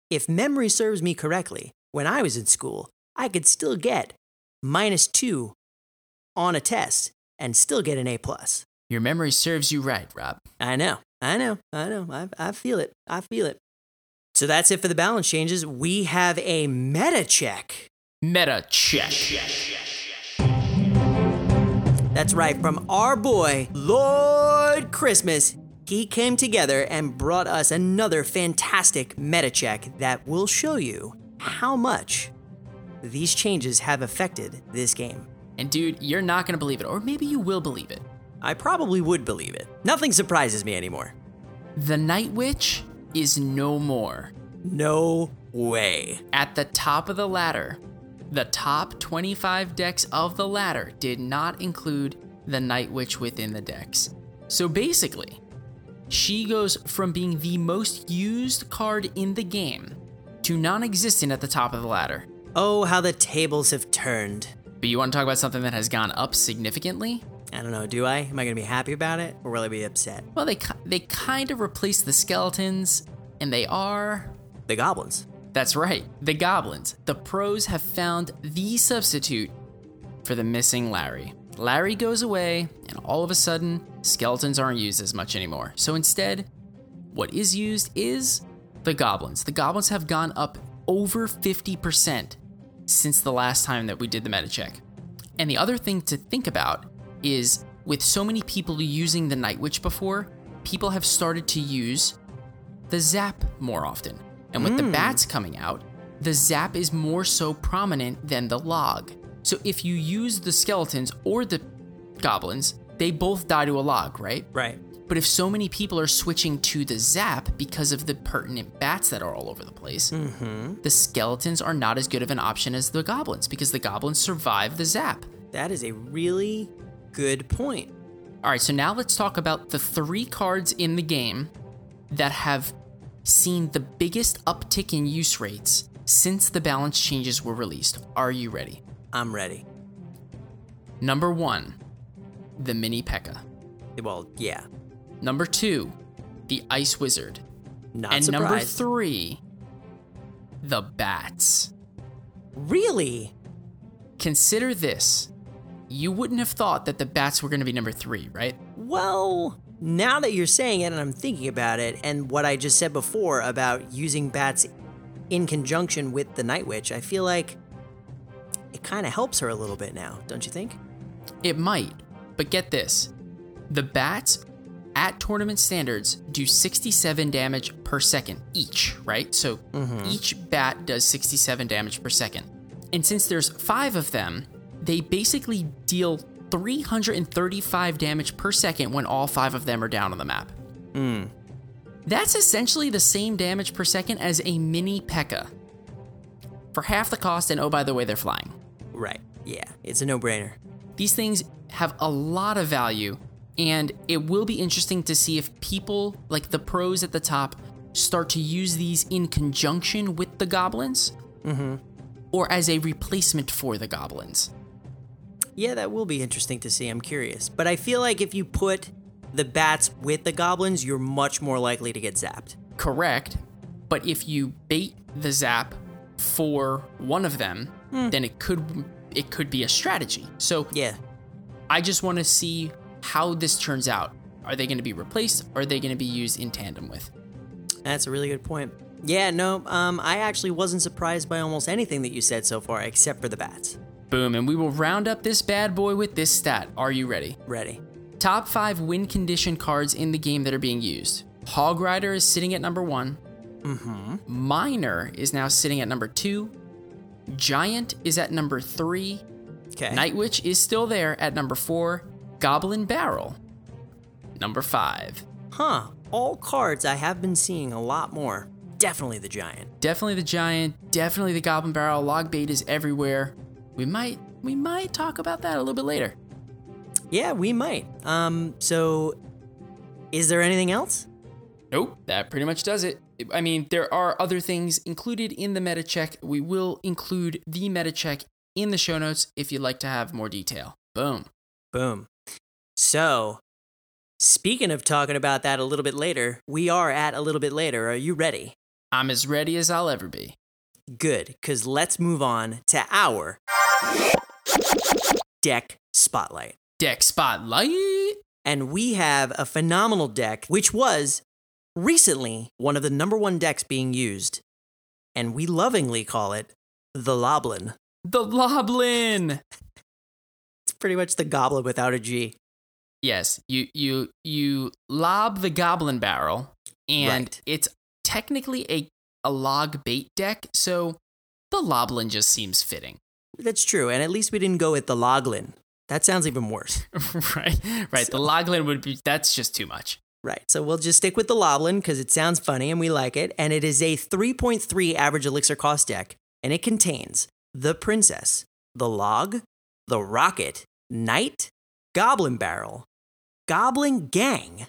if memory serves me correctly, when I was in school, I could still get minus two on a test and still get an A plus. Your memory serves you right, Rob. I know, I know, I know. I, I feel it. I feel it. So that's it for the balance changes. We have a meta check. Meta check. That's right, from our boy, Lord Christmas. He came together and brought us another fantastic meta check that will show you how much these changes have affected this game. And dude, you're not gonna believe it, or maybe you will believe it. I probably would believe it. Nothing surprises me anymore. The Night Witch is no more. No way. At the top of the ladder, the top 25 decks of the ladder did not include the Night Witch within the decks. So basically, she goes from being the most used card in the game to non existent at the top of the ladder. Oh, how the tables have turned. But you want to talk about something that has gone up significantly? I don't know, do I? Am I going to be happy about it or will I be upset? Well, they they kind of replaced the skeletons, and they are. The goblins. That's right, the goblins. The pros have found the substitute for the missing Larry. Larry goes away, and all of a sudden, skeletons aren't used as much anymore. So instead, what is used is the goblins. The goblins have gone up over 50% since the last time that we did the meta check. And the other thing to think about is with so many people using the Night Witch before, people have started to use the Zap more often. And with the hmm. bats coming out, the Zap is more so prominent than the log. So if you use the skeletons or the goblins, they both die to a log, right? Right. But if so many people are switching to the Zap because of the pertinent bats that are all over the place, mm-hmm. the skeletons are not as good of an option as the goblins because the goblins survive the Zap. That is a really good point. All right, so now let's talk about the three cards in the game that have seen the biggest uptick in use rates since the balance changes were released. Are you ready? I'm ready. Number one, the Mini P.E.K.K.A. Well, yeah. Number two, the Ice Wizard. Not and number three, the Bats. really? Consider this. You wouldn't have thought that the Bats were going to be number three, right? Well, now that you're saying it and I'm thinking about it, and what I just said before about using bats in conjunction with the Night Witch, I feel like it kind of helps her a little bit now, don't you think? It might, but get this the bats at tournament standards do 67 damage per second each, right? So mm-hmm. each bat does 67 damage per second. And since there's five of them, they basically deal 335 damage per second when all five of them are down on the map. Hmm. That's essentially the same damage per second as a mini P.E.K.K.A. For half the cost, and oh, by the way, they're flying. Right. Yeah, it's a no brainer. These things have a lot of value, and it will be interesting to see if people, like the pros at the top, start to use these in conjunction with the goblins mm-hmm. or as a replacement for the goblins. Yeah, that will be interesting to see. I'm curious. But I feel like if you put the bats with the goblins, you're much more likely to get zapped. Correct, but if you bait the zap for one of them, then it could it could be a strategy. So Yeah. I just want to see how this turns out. Are they going to be replaced? Or are they going to be used in tandem with? That's a really good point. Yeah, no, um, I actually wasn't surprised by almost anything that you said so far, except for the bats. Boom, and we will round up this bad boy with this stat. Are you ready? Ready. Top five win condition cards in the game that are being used. Hog Rider is sitting at number one. Mm-hmm. Miner is now sitting at number two. Giant is at number three. Okay. Night Witch is still there at number four. Goblin Barrel, number five. Huh. All cards I have been seeing a lot more. Definitely the giant. Definitely the Giant. Definitely the Goblin Barrel. Log bait is everywhere. We might we might talk about that a little bit later. Yeah, we might. Um, so is there anything else? Nope, that pretty much does it. I mean, there are other things included in the meta check. We will include the meta check in the show notes if you'd like to have more detail. Boom. Boom. So, speaking of talking about that a little bit later, we are at a little bit later. Are you ready? I'm as ready as I'll ever be. Good, because let's move on to our deck spotlight. Deck spotlight. And we have a phenomenal deck, which was recently one of the number one decks being used. And we lovingly call it the Loblin. The Loblin. *laughs* It's pretty much the goblin without a G. Yes, you you you lob the Goblin Barrel, and Right. it's technically a a log bait deck, so the Loblin just seems fitting. That's true. And at least we didn't go with the Loglin. That sounds even worse. *laughs* right, right. The Loglin would be that's just too much. Right. So we'll just stick with the Loblin because it sounds funny and we like it. And it is a 3.3 average elixir cost deck. And it contains the Princess, the Log, the Rocket, Knight, Goblin Barrel, Goblin Gang,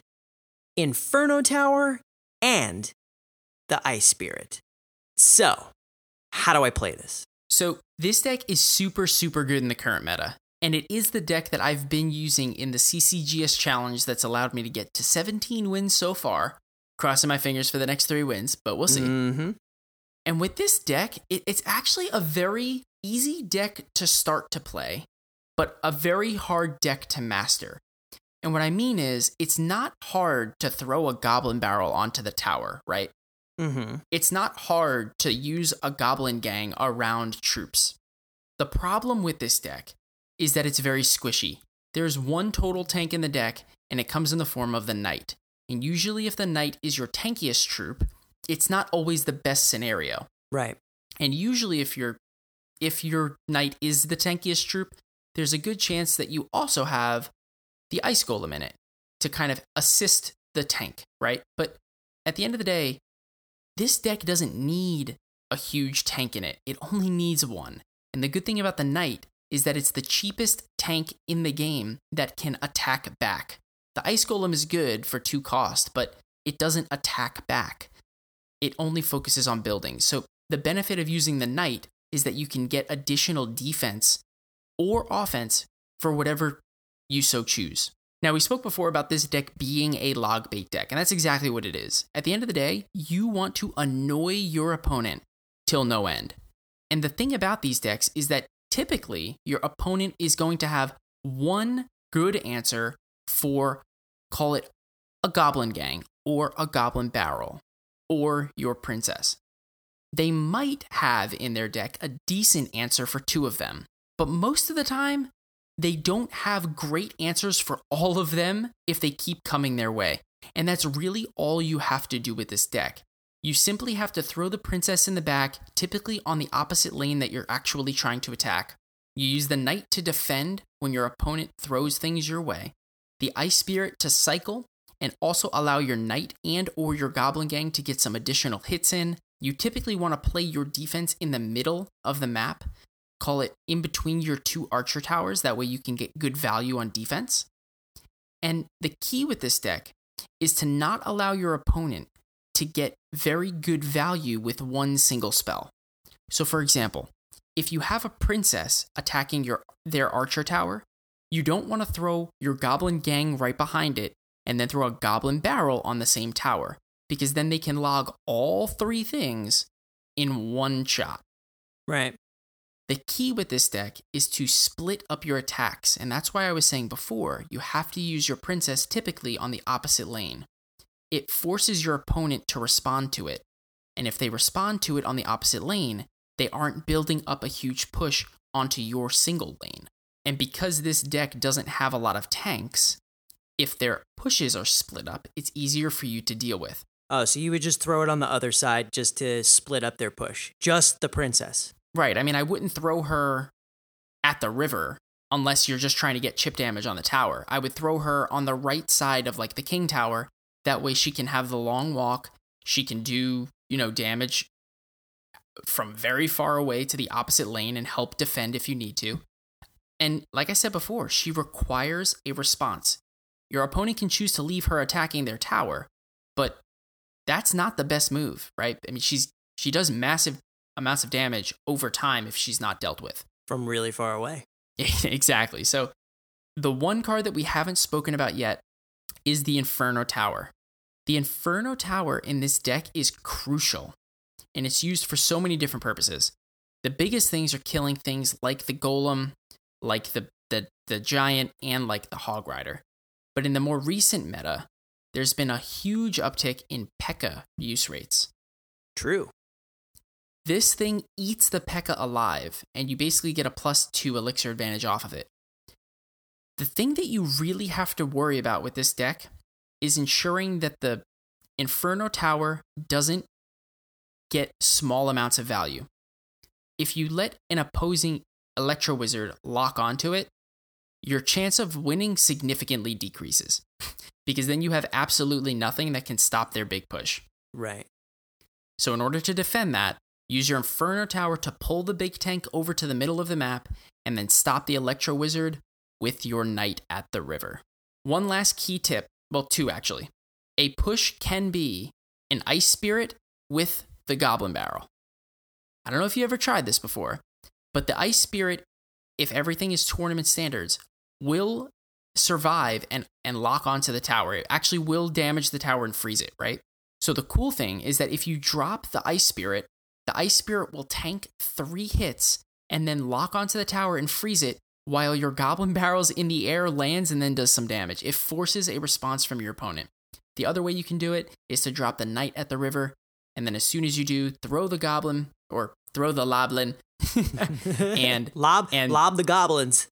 Inferno Tower, and the Ice Spirit. So, how do I play this? So this deck is super, super good in the current meta. And it is the deck that I've been using in the CCGS challenge that's allowed me to get to 17 wins so far. Crossing my fingers for the next three wins, but we'll see. Mm-hmm. And with this deck, it, it's actually a very easy deck to start to play, but a very hard deck to master. And what I mean is, it's not hard to throw a goblin barrel onto the tower, right? Mm-hmm. It's not hard to use a goblin gang around troops. The problem with this deck is that it's very squishy. there's one total tank in the deck, and it comes in the form of the knight. And usually, if the knight is your tankiest troop, it's not always the best scenario. Right. And usually, if your if your knight is the tankiest troop, there's a good chance that you also have the ice golem in it to kind of assist the tank, right? But at the end of the day, this deck doesn't need a huge tank in it. It only needs one. And the good thing about the knight is that it's the cheapest tank in the game that can attack back. The ice golem is good for two cost, but it doesn't attack back. It only focuses on building. So the benefit of using the knight is that you can get additional defense or offense for whatever you so choose. Now, we spoke before about this deck being a log bait deck, and that's exactly what it is. At the end of the day, you want to annoy your opponent till no end. And the thing about these decks is that typically your opponent is going to have one good answer for, call it a goblin gang or a goblin barrel or your princess. They might have in their deck a decent answer for two of them, but most of the time, they don't have great answers for all of them if they keep coming their way. And that's really all you have to do with this deck. You simply have to throw the princess in the back, typically on the opposite lane that you're actually trying to attack. You use the knight to defend when your opponent throws things your way, the ice spirit to cycle and also allow your knight and or your goblin gang to get some additional hits in. You typically want to play your defense in the middle of the map call it in between your two archer towers. That way you can get good value on defense. And the key with this deck is to not allow your opponent to get very good value with one single spell. So, for example, if you have a princess attacking your their archer tower, you don't want to throw your goblin gang right behind it and then throw a goblin barrel on the same tower because then they can log all three things in one shot. Right. The key with this deck is to split up your attacks, and that's why I was saying before you have to use your princess typically on the opposite lane. It forces your opponent to respond to it, and if they respond to it on the opposite lane, they aren't building up a huge push onto your single lane. And because this deck doesn't have a lot of tanks, if their pushes are split up, it's easier for you to deal with. Oh, so you would just throw it on the other side just to split up their push. Just the princess. Right. I mean, I wouldn't throw her at the river unless you're just trying to get chip damage on the tower. I would throw her on the right side of like the king tower. That way she can have the long walk. She can do, you know, damage from very far away to the opposite lane and help defend if you need to. And like I said before, she requires a response. Your opponent can choose to leave her attacking their tower, but that's not the best move, right? I mean, she's she does massive amounts of damage over time if she's not dealt with. From really far away. *laughs* exactly. So, the one card that we haven't spoken about yet is the Inferno Tower. The Inferno Tower in this deck is crucial, and it's used for so many different purposes. The biggest things are killing things like the Golem, like the, the, the Giant, and like the Hog Rider. But in the more recent meta, there's been a huge uptick in P.E.K.K.A use rates. True. This thing eats the P.E.K.K.A alive, and you basically get a plus two elixir advantage off of it. The thing that you really have to worry about with this deck is ensuring that the Inferno Tower doesn't get small amounts of value. If you let an opposing Electro Wizard lock onto it, your chance of winning significantly decreases *laughs* because then you have absolutely nothing that can stop their big push. Right. So, in order to defend that, Use your Inferno Tower to pull the big tank over to the middle of the map, and then stop the Electro Wizard with your Knight at the river. One last key tip well, two actually. A push can be an Ice Spirit with the Goblin Barrel. I don't know if you ever tried this before, but the Ice Spirit, if everything is tournament standards, will survive and, and lock onto the tower. It actually will damage the tower and freeze it, right? So the cool thing is that if you drop the Ice Spirit the Ice Spirit will tank three hits and then lock onto the tower and freeze it while your Goblin *laughs* Barrels in the air lands and then does some damage. It forces a response from your opponent. The other way you can do it is to drop the Knight at the river, and then as soon as you do, throw the Goblin or throw the Loblin *laughs* and lob and lob the goblins.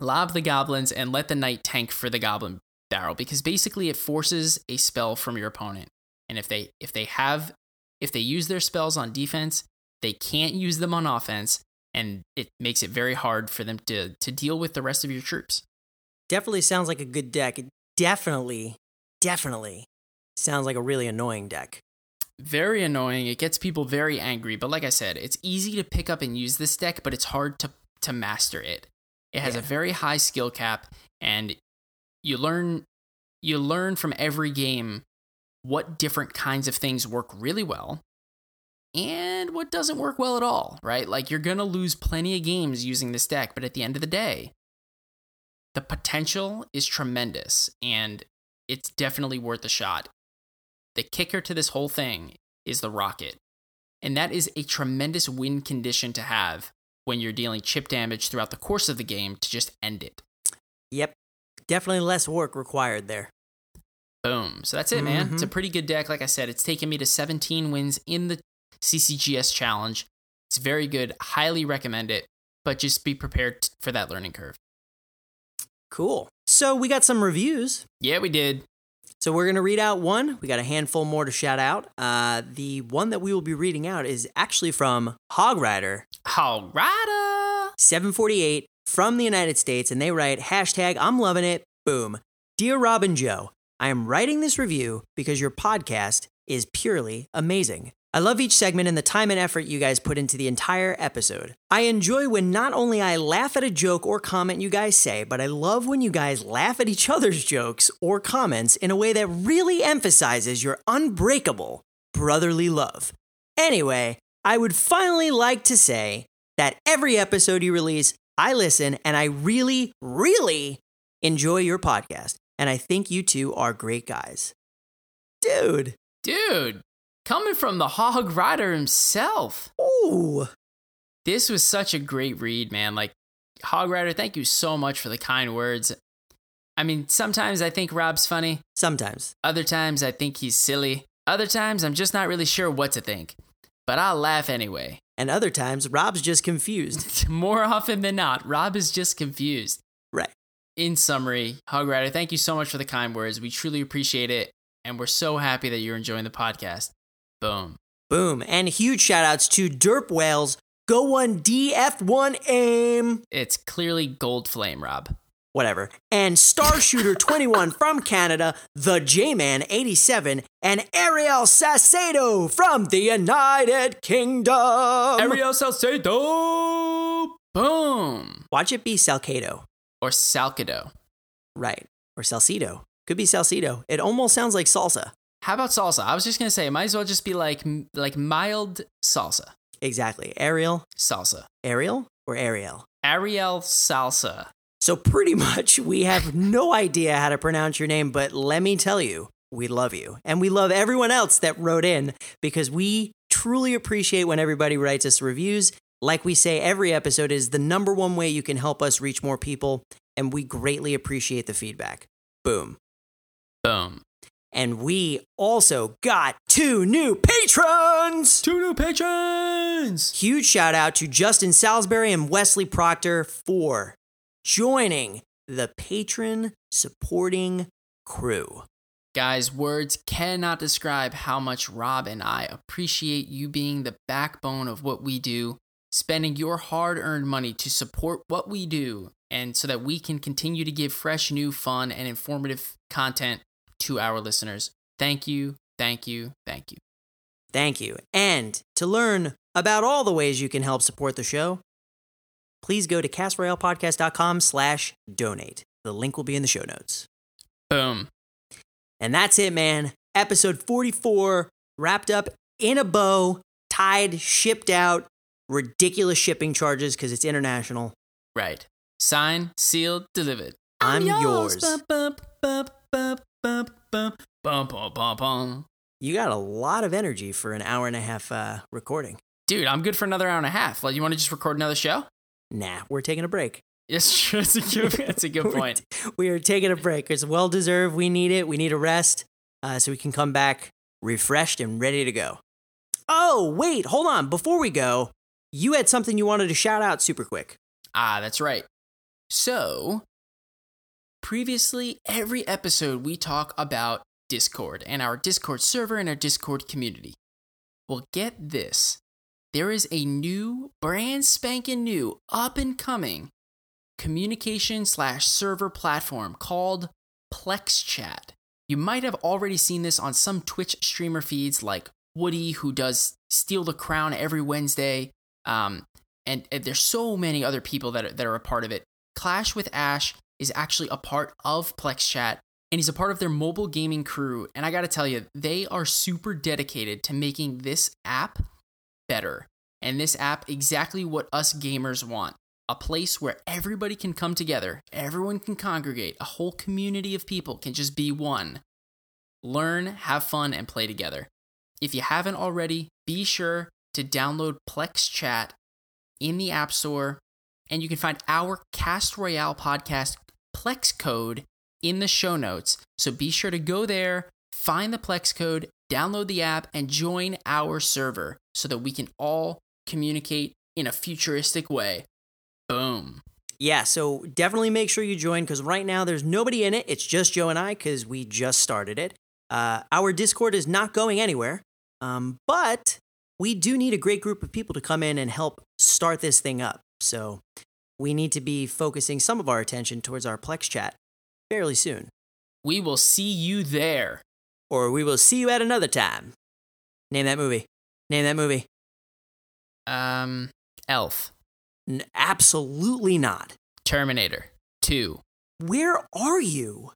lob the goblins and let the knight tank for the goblin barrel because basically it forces a spell from your opponent. And if they if they have if they use their spells on defense, they can't use them on offense and it makes it very hard for them to to deal with the rest of your troops. Definitely sounds like a good deck. It definitely, definitely sounds like a really annoying deck. Very annoying. It gets people very angry, but like I said, it's easy to pick up and use this deck, but it's hard to to master it. It has Yeah. a very high skill cap and you learn you learn from every game what different kinds of things work really well and what doesn't work well at all, right? Like you're going to lose plenty of games using this deck, but at the end of the day, the potential is tremendous and it's definitely worth a shot. The kicker to this whole thing is the rocket. And that is a tremendous win condition to have when you're dealing chip damage throughout the course of the game to just end it. Yep. Definitely less work required there. Boom. So that's it, man. It's a Mhm. pretty good deck. Like I said, it's taken me to 17 wins in the CCGS challenge. It's very good. Highly recommend it, but just be prepared for that learning curve. Cool. So we got some reviews. Yeah, we did. So we're gonna read out one. We got a handful more to shout out. Uh, the one that we will be reading out is actually from Hog Rider Hog Rider! 748 from the United States, and they write hashtag I'm loving it. Boom. Dear Rob and Joe, I am writing this review because your podcast is purely amazing. I love each segment and the time and effort you guys put into the entire episode. I enjoy when not only I laugh at a joke or comment you guys say, but I love when you guys laugh at each other's jokes or comments in a way that really emphasizes your unbreakable brotherly love. Anyway, I would finally like to say that every episode you release, I listen and I really, really enjoy your podcast. And I think you two are great guys. Dude. Dude, coming from the Hog Rider himself. Ooh. This was such a great read, man. Like, Hog Rider, thank you so much for the kind words. I mean, sometimes I think Rob's funny. Sometimes. Other times I think he's silly. Other times I'm just not really sure what to think. But I'll laugh anyway. And other times, Rob's just confused. *laughs* More often than not, Rob is just confused. In summary, Hog Rider, thank you so much for the kind words. We truly appreciate it. And we're so happy that you're enjoying the podcast. Boom. Boom. And huge shout outs to Derp Whales. Go one DF1 aim. It's clearly Gold Flame, Rob. whatever. And Star Shooter 21 from Canada, the J-Man 87, and Ariel Sacedo from the United Kingdom. Ariel Salcedo! Boom! Watch it be Salcedo. Or Salcedo. Right. Or Salcedo. Could be Salcedo. It almost sounds like salsa. How about salsa? I was just gonna say, it might as well just be like like mild salsa. Exactly. Ariel. Salsa. Ariel or Ariel? Ariel salsa. So pretty *laughs* much we have no idea how to pronounce your name, but let me tell you, we love you. And we love everyone else that wrote in because we truly appreciate when everybody writes us reviews. Like we say, every episode is the number one way you can help us reach more people, and we greatly appreciate the feedback. Boom. Boom. And we also got two new patrons! Two new patrons. Huge shout out to Justin Salisbury and Wesley Proctor for joining the patron supporting crew. Guys, words cannot describe how much Rob and I appreciate you being the backbone of what we do, spending your hard earned money to support what we do, and so that we can continue to give fresh, new, fun, and informative content to our listeners. Thank you, thank you, thank you. Thank you. And to learn about all the ways you can help support the show, please go to castroyalepodcast.com slash donate. The link will be in the show notes. Boom. And that's it, man. Episode 44 wrapped up in a bow, tied, shipped out, ridiculous shipping charges because it's international. Right. Sign, sealed, delivered. I'm, I'm yours. you got a lot of energy for an hour and a half uh, recording. Dude, I'm good for another hour and a half. Like, you want to just record another show? Nah, we're taking a break. Yes. *laughs* That's a good, that's a good *laughs* point. we are taking a break. It's well deserved. We need it. We need a rest uh, so we can come back refreshed and ready to go. Oh, wait, hold on. Before we go, you had something you wanted to shout out super quick. Ah, that's right. So, previously, every episode we talk about Discord and our Discord server and our Discord community. Well, get this there is a new, brand spanking new, up and coming communication slash server platform called Plex Chat. You might have already seen this on some Twitch streamer feeds like Woody, who does Steal the Crown every Wednesday. Um, and, and there's so many other people that are, that are a part of it. Clash with Ash is actually a part of Plex Chat, and he's a part of their mobile gaming crew. And I gotta tell you, they are super dedicated to making this app better. And this app exactly what us gamers want a place where everybody can come together, everyone can congregate, a whole community of people can just be one. Learn, have fun, and play together. If you haven't already, be sure to download Plex Chat in the App Store, and you can find our Cast Royale podcast Plex code in the show notes. So be sure to go there, find the Plex code, download the app, and join our server so that we can all communicate in a futuristic way. Boom. Yeah, so definitely make sure you join because right now there's nobody in it. It's just Joe and I because we just started it. Uh, our Discord is not going anywhere, um, but we do need a great group of people to come in and help start this thing up. So we need to be focusing some of our attention towards our Plex chat fairly soon. We will see you there. Or we will see you at another time. Name that movie. Name that movie. Um, Elf, N- absolutely not. Terminator 2, Where are you?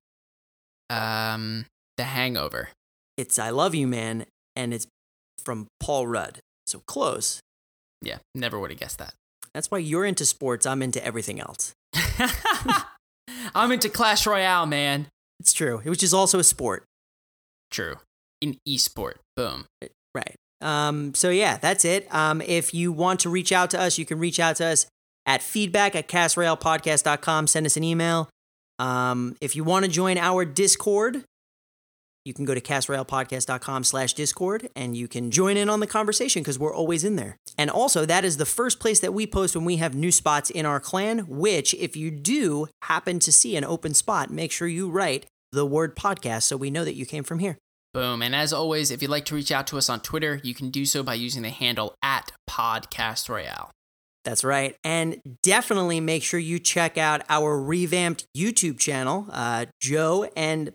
um, The Hangover. It's I Love You Man, and it's from Paul Rudd. So close. Yeah, never would have guessed that. That's why you're into sports. I'm into everything else. *laughs* I'm into Clash Royale, man. It's true. Which is also a sport. True. In esport. Boom. Right. Um, so yeah, that's it. Um, if you want to reach out to us, you can reach out to us at feedback at castroyalepodcast.com. Send us an email. Um, if you want to join our Discord, you can go to castroyalepodcast.com slash discord and you can join in on the conversation because we're always in there. And also, that is the first place that we post when we have new spots in our clan, which if you do happen to see an open spot, make sure you write the word podcast so we know that you came from here. Boom. And as always, if you'd like to reach out to us on Twitter, you can do so by using the handle at Podcast Royale. That's right. And definitely make sure you check out our revamped YouTube channel. Uh, Joe and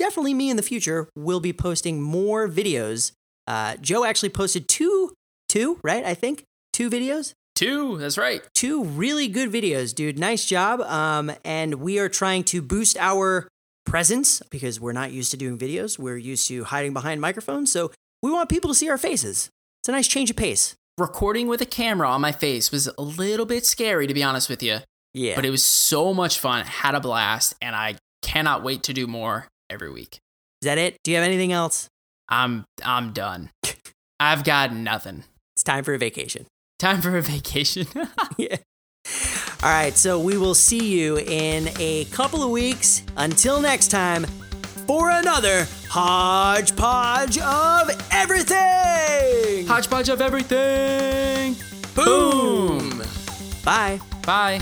definitely me in the future will be posting more videos. Uh, Joe actually posted two, two, right? I think two videos. Two, that's right. Two really good videos, dude. Nice job. Um, and we are trying to boost our presence because we're not used to doing videos. We're used to hiding behind microphones. So we want people to see our faces. It's a nice change of pace. Recording with a camera on my face was a little bit scary, to be honest with you, Yeah. but it was so much fun. Had a blast, and I cannot wait to do more every week. Is that it? Do you have anything else? I'm I'm done. I've got nothing. It's time for a vacation. *laughs* Time for a vacation. *laughs* yeah. All right, so we will see you in a couple of weeks. Until next time, for another hodgepodge of everything. Hodgepodge of everything. Boom. Bye. Bye.